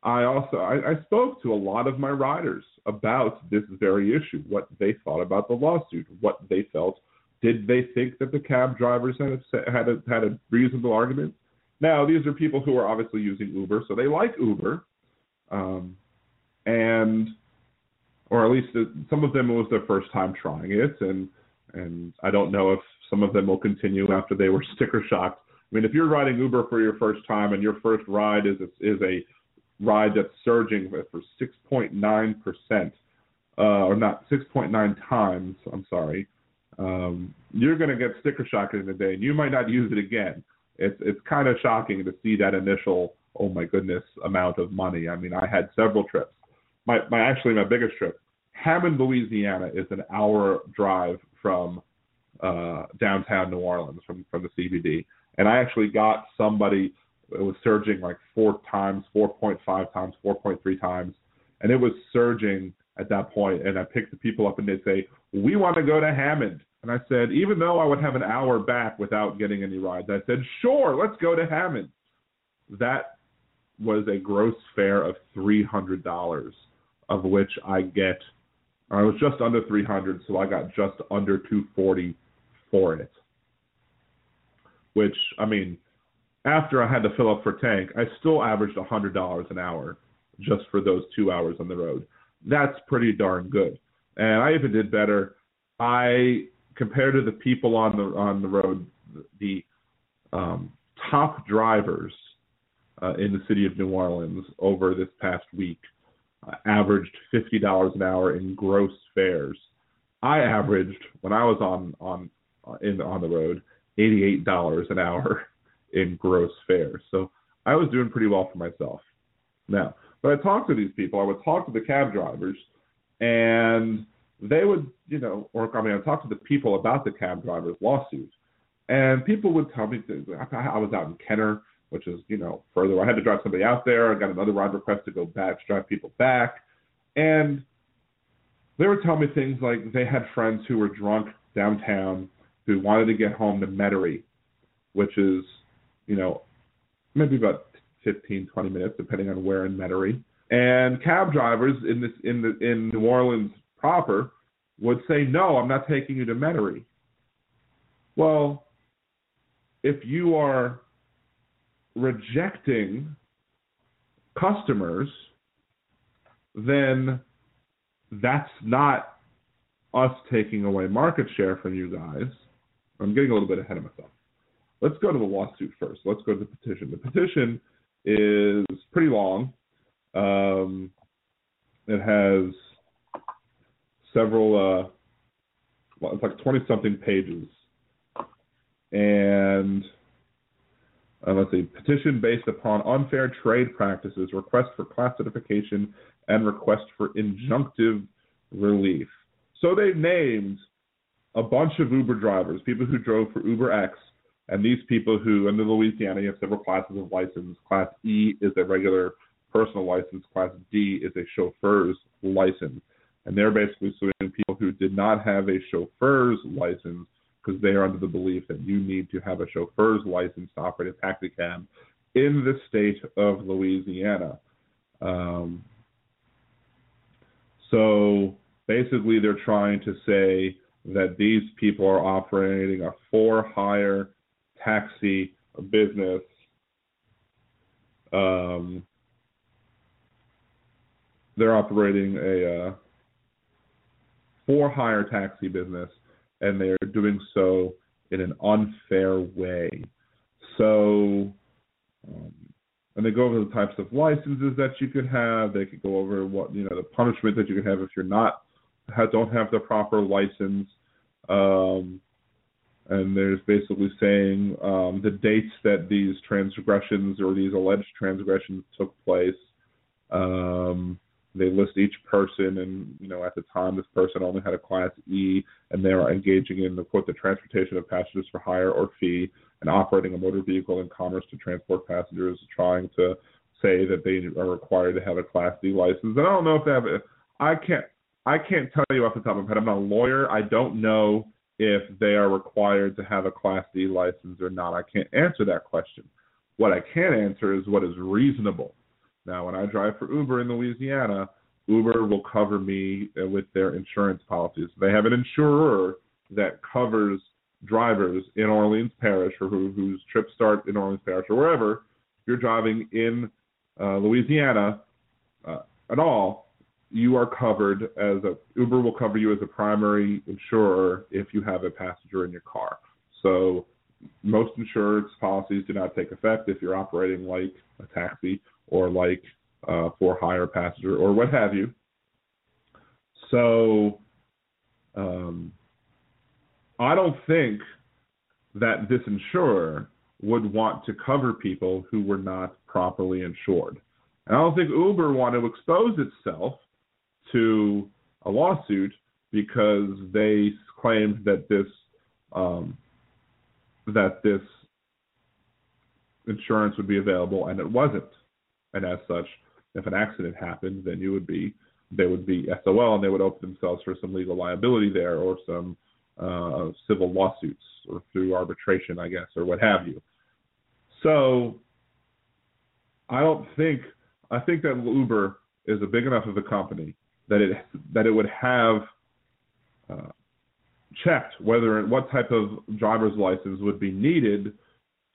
Speaker 3: I also I, I spoke to a lot of my riders about this very issue, what they thought about the lawsuit, what they felt. Did they think that the cab drivers had a, had a, had a reasonable argument? Now, these are people who are obviously using Uber, so they like Uber, um, and or at least some of them it was their first time trying it, and and I don't know if some of them will continue after they were sticker shocked. I mean, if you're riding Uber for your first time and your first ride is a, is a ride that's surging for 6.9 percent, uh, or not 6.9 times, I'm sorry, um, you're going to get sticker shock in a day, and you might not use it again. It's it's kind of shocking to see that initial oh my goodness amount of money. I mean, I had several trips my, my actually my biggest trip. Hammond, Louisiana is an hour drive from uh, downtown New Orleans from from the CBD, and I actually got somebody it was surging like four times, 4.5 times, 4.3 times, and it was surging at that point. And I picked the people up and they say, "We want to go to Hammond." And I said, even though I would have an hour back without getting any rides, I said, "Sure, let's go to Hammond." That was a gross fare of three hundred dollars of which I get I was just under 300, so I got just under 240 for it. Which I mean, after I had to fill up for tank, I still averaged $100 an hour just for those two hours on the road. That's pretty darn good. And I even did better. I compared to the people on the on the road, the um, top drivers uh, in the city of New Orleans over this past week uh, averaged fifty dollars an hour in gross fares. I averaged when I was on on uh, in on the road eighty eight dollars an hour in gross fares. So I was doing pretty well for myself. Now, but I talked to these people. I would talk to the cab drivers, and they would, you know, or I mean, I talked to the people about the cab drivers lawsuit, and people would tell me things. I was out in Kenner which is you know further. I had to drive somebody out there. I got another ride request to go back to drive people back, and they were telling me things like they had friends who were drunk downtown who wanted to get home to Metairie, which is you know maybe about 15 20 minutes depending on where in Metairie. And cab drivers in this in the in New Orleans proper would say, "No, I'm not taking you to Metairie." Well, if you are rejecting customers, then that's not us taking away market share from you guys. I'm getting a little bit ahead of myself. Let's go to the lawsuit first. Let's go to the petition. The petition is pretty long. Um, it has several, uh, well, it's like 20 something pages. And uh, let's see, petition based upon unfair trade practices, request for classification, and request for injunctive relief. So they named a bunch of Uber drivers, people who drove for Uber X, and these people who, under Louisiana, you have several classes of license. Class E is a regular personal license. Class D is a chauffeur's license. And they're basically suing people who did not have a chauffeur's license because they are under the belief that you need to have a chauffeur's license to operate a taxi cab in the state of Louisiana. Um, so basically, they're trying to say that these people are operating a for hire taxi business. Um, they're operating a uh, for hire taxi business and they're doing so in an unfair way. So, um, and they go over the types of licenses that you could have. They could go over what you know the punishment that you could have if you're not don't have the proper license. Um, and there's basically saying um, the dates that these transgressions or these alleged transgressions took place. Um, they list each person, and you know at the time this person only had a Class E, and they are engaging in the quote the transportation of passengers for hire or fee, and operating a motor vehicle in commerce to transport passengers, trying to say that they are required to have a Class D license. And I don't know if they have. I can't. I can't tell you off the top of my head. I'm not a lawyer. I don't know if they are required to have a Class D license or not. I can't answer that question. What I can answer is what is reasonable now, when I drive for Uber in Louisiana, Uber will cover me with their insurance policies. They have an insurer that covers drivers in Orleans Parish or who, whose trips start in Orleans Parish or wherever you're driving in uh, Louisiana uh, at all, you are covered as a Uber will cover you as a primary insurer if you have a passenger in your car. So most insurance policies do not take effect if you're operating like a taxi or like uh, for hire passenger or what have you. So um, I don't think that this insurer would want to cover people who were not properly insured. And I don't think Uber want to expose itself to a lawsuit because they claimed that this um, that this insurance would be available and it wasn't and as such, if an accident happened, then you would be they would be SOL and they would open themselves for some legal liability there or some uh, civil lawsuits or through arbitration, I guess, or what have you. So I don't think I think that Uber is a big enough of a company that it that it would have uh, checked whether and what type of driver's license would be needed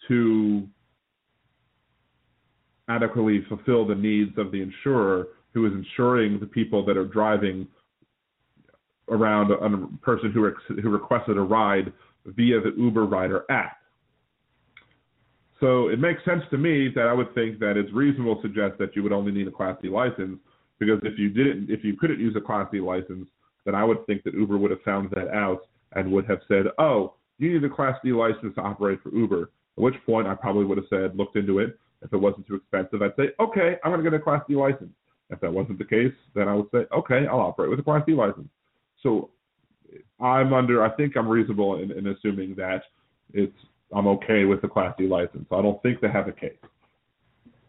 Speaker 3: to adequately fulfill the needs of the insurer who is insuring the people that are driving around a, a person who, who requested a ride via the Uber Rider app. So it makes sense to me that I would think that it's reasonable to suggest that you would only need a Class D license because if you didn't, if you couldn't use a Class D license, then I would think that Uber would have found that out and would have said, "Oh, you need a Class D license to operate for Uber." At which point I probably would have said, looked into it. If it wasn't too expensive, I'd say, "Okay, I'm going to get a Class D license." If that wasn't the case, then I would say, "Okay, I'll operate with a Class D license." So I'm under. I think I'm reasonable in, in assuming that it's I'm okay with the Class D license. I don't think they have a case.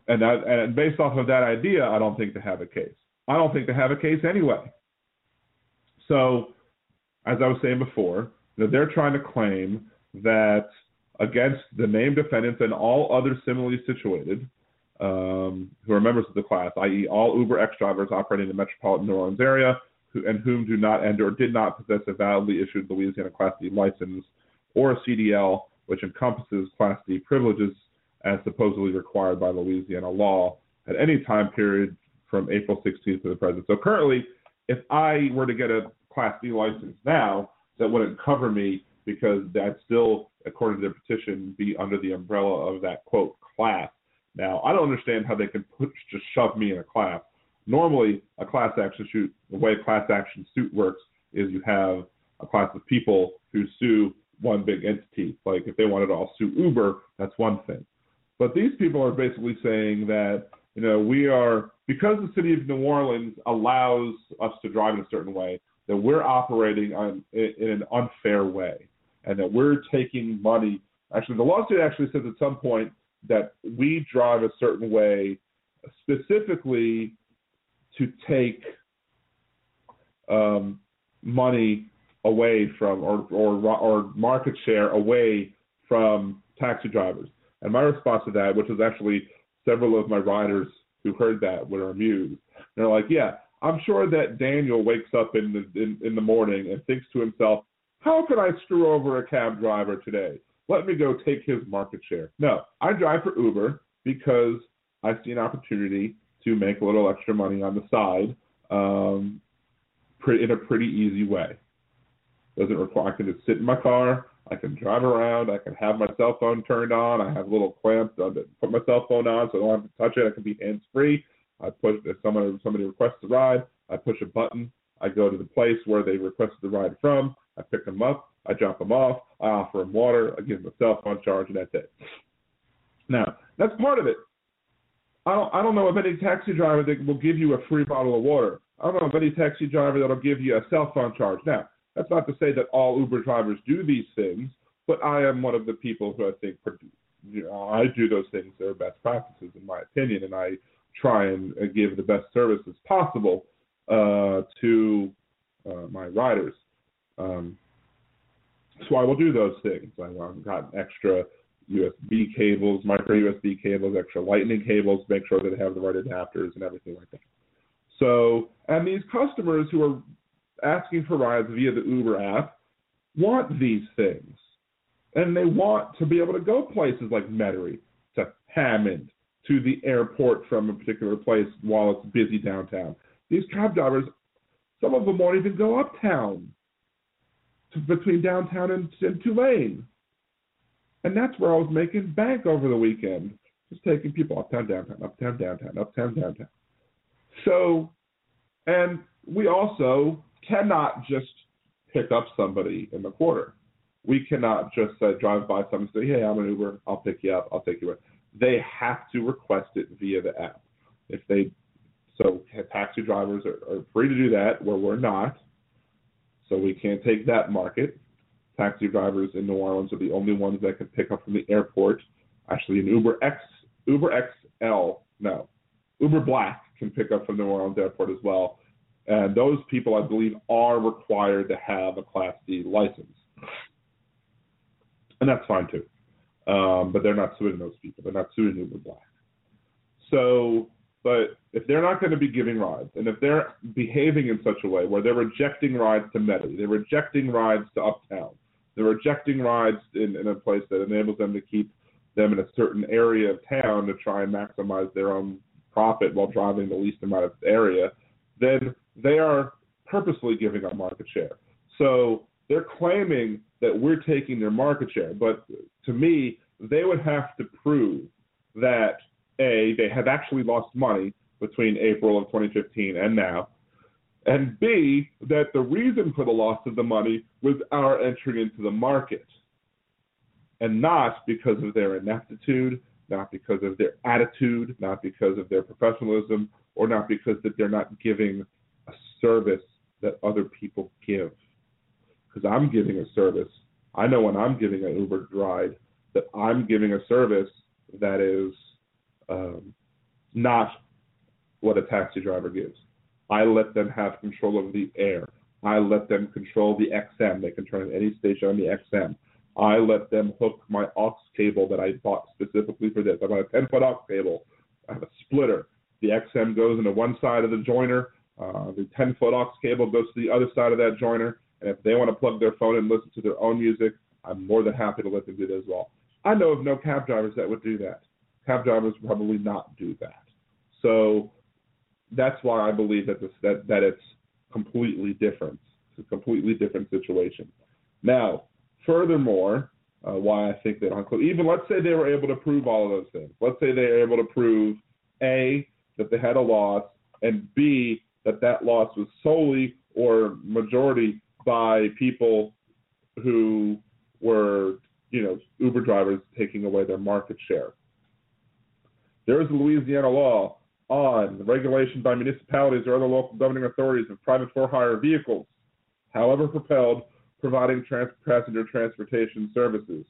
Speaker 3: And and based off of that idea, I don't think they have a case. I don't think they have a case anyway. So, as I was saying before, that they're trying to claim that against the named defendants and all other similarly situated um, who are members of the class, i.e., all Uber X drivers operating in the metropolitan New Orleans area who, and whom do not and or did not possess a validly issued Louisiana Class D license or a CDL, which encompasses Class D privileges as supposedly required by Louisiana law at any time period from April 16th to the present. So currently, if I were to get a Class D license now, that wouldn't cover me because I'd still, according to their petition, be under the umbrella of that quote class. Now, I don't understand how they can push, just shove me in a class. Normally, a class action suit, the way a class action suit works is you have a class of people who sue one big entity. Like if they wanted to all sue Uber, that's one thing. But these people are basically saying that you know we are because the city of New Orleans allows us to drive in a certain way that we're operating on in an unfair way and that we're taking money. Actually, the lawsuit actually says at some point that we drive a certain way specifically to take um, money away from or, or or market share away from taxi drivers. And my response to that, which was actually several of my riders who heard that were amused. They're like, "Yeah, I'm sure that Daniel wakes up in the in, in the morning and thinks to himself, how could I screw over a cab driver today? Let me go take his market share. No, I drive for Uber because I see an opportunity to make a little extra money on the side um, in a pretty easy way. Doesn't require I can just sit in my car, I can drive around, I can have my cell phone turned on, I have a little clamp to put my cell phone on so I don't have to touch it. I can be hands free. I push if someone somebody requests a ride, I push a button, I go to the place where they requested the ride from, I pick them up, I drop them off, I offer them water, I give them a cell phone charge, and that's it. Now, that's part of it. I don't, I don't know of any taxi driver that will give you a free bottle of water. I don't know of any taxi driver that'll give you a cell phone charge. Now, that's not to say that all Uber drivers do these things, but I am one of the people who I think you know, I do those things that are best practices in my opinion, and I try and give the best services possible uh, to uh, my riders. Um, so I will do those things. I've got extra USB cables, micro USB cables, extra lightning cables, make sure that they have the right adapters and everything like that. So, and these customers who are asking for rides via the Uber app want these things. And they want to be able to go places like Metairie, to Hammond, to the airport from a particular place while it's busy downtown. These cab drivers, some of them won't even go uptown to, between downtown and, and Tulane. And that's where I was making bank over the weekend, just taking people uptown, downtown, uptown, downtown, uptown, downtown. So, and we also cannot just pick up somebody in the quarter. We cannot just uh, drive by someone and say, "Hey, I'm an Uber. I'll pick you up. I'll take you." Away. They have to request it via the app. If they so taxi drivers are, are free to do that, where we're not. So we can't take that market. Taxi drivers in New Orleans are the only ones that can pick up from the airport. Actually, an Uber X, Uber XL, no, Uber Black can pick up from New Orleans airport as well. And those people, I believe, are required to have a Class D license. And that's fine too. Um, but they're not suing those people. They're not suing Uber Black. So but if they're not going to be giving rides, and if they're behaving in such a way where they're rejecting rides to Metairie, they're rejecting rides to Uptown, they're rejecting rides in, in a place that enables them to keep them in a certain area of town to try and maximize their own profit while driving the least amount of area, then they are purposely giving up market share. So they're claiming that we're taking their market share. But to me, they would have to prove that A, they have actually lost money between April of 2015 and now, and B, that the reason for the loss of the money was our entry into the market, and not because of their ineptitude, not because of their attitude, not because of their professionalism, or not because that they're not giving a service that other people give. Because I'm giving a service. I know when I'm giving an Uber ride that I'm giving a service that is um, not what a taxi driver gives. I let them have control of the air. I let them control the XM. They can turn any station on the XM. I let them hook my aux cable that I bought specifically for this. I bought a 10 foot aux cable. I have a splitter. The XM goes into one side of the joiner. Uh, the 10 foot aux cable goes to the other side of that joiner. And if they want to plug their phone and listen to their own music, I'm more than happy to let them do that as well. I know of no cab drivers that would do that. Cab drivers probably not do that. So that's why I believe that this, that that it's completely different. It's a completely different situation. Now, furthermore, uh, why I think they don't even let's say they were able to prove all of those things. Let's say they were able to prove a that they had a loss and b that that loss was solely or majority by people who were you know Uber drivers taking away their market share. There is a Louisiana law on regulation by municipalities or other local governing authorities of private for-hire vehicles, however propelled, providing trans- passenger transportation services.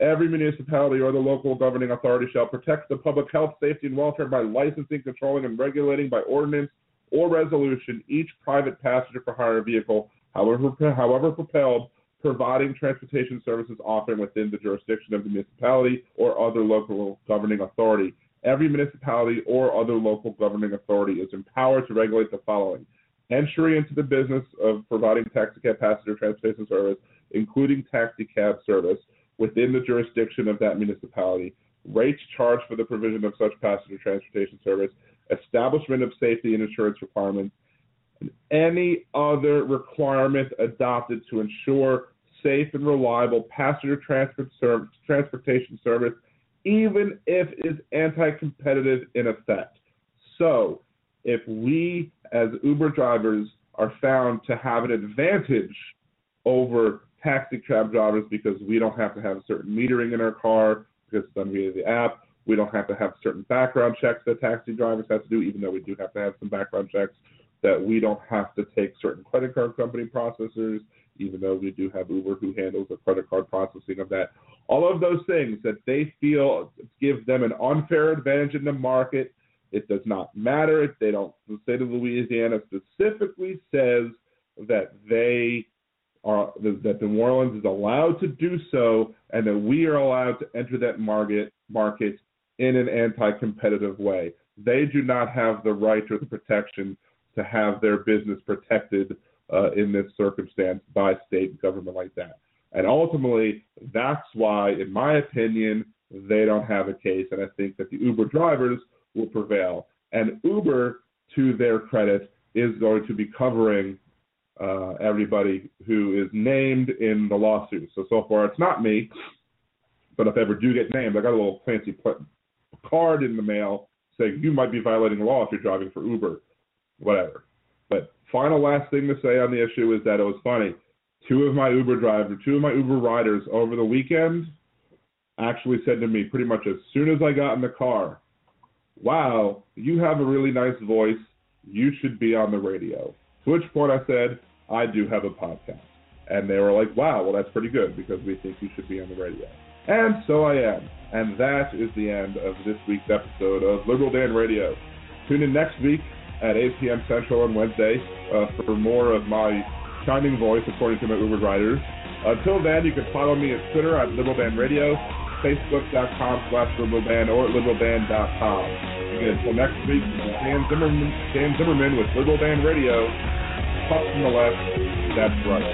Speaker 3: Every municipality or the local governing authority shall protect the public health, safety, and welfare by licensing, controlling, and regulating by ordinance or resolution each private passenger for hire vehicle, however, however propelled, providing transportation services offered within the jurisdiction of the municipality or other local governing authority. Every municipality or other local governing authority is empowered to regulate the following. Entry into the business of providing taxicab passenger transportation service, including taxicab service, within the jurisdiction of that municipality, rates charged for the provision of such passenger transportation service, establishment of safety and insurance requirements, and any other requirement adopted to ensure safe and reliable passenger transport ser- transportation service even if it's anti-competitive in effect. So if we as Uber drivers are found to have an advantage over taxi cab drivers because we don't have to have certain metering in our car because it's done via the app. We don't have to have certain background checks that taxi drivers have to do, even though we do have to have some background checks. That we don't have to take certain credit card company processors, even though we do have Uber who handles the credit card processing of that. All of those things that they feel give them an unfair advantage in the market. It does not matter if they don't. The state of Louisiana specifically says that they are that New Orleans is allowed to do so, and that we are allowed to enter that market market in an anti-competitive way. They do not have the right or the protection to have their business protected uh, in this circumstance by state government like that. And ultimately, that's why, in my opinion, they don't have a case. And I think that the Uber drivers will prevail. And Uber, to their credit, is going to be covering uh, everybody who is named in the lawsuit. So, so far, it's not me. But if I ever do get named, I got a little fancy card in the mail saying you might be violating the law if you're driving for Uber, whatever. But final last thing to say on the issue is that it was funny two of my Uber drivers, two of my Uber riders over the weekend actually said to me pretty much as soon as I got in the car, Wow, you have a really nice voice. You should be on the radio. To which point I said, I do have a podcast. And they were like, Wow, well, that's pretty good because we think you should be on the radio. And so I am. And that is the end of this week's episode of Liberal Dan Radio. Tune in next week at 8 p.m. Central on Wednesday uh, for more of my shining voice, according to my Uber riders. Until then, you can follow me at Twitter at Liberal Dan Radio, Facebook.com slash Liberal Dan, or at LiberalDan.com. Again, until next week, Dan Zimmerman, Dan Zimmerman with Liberal Dan Radio. Talk from the left. That's right.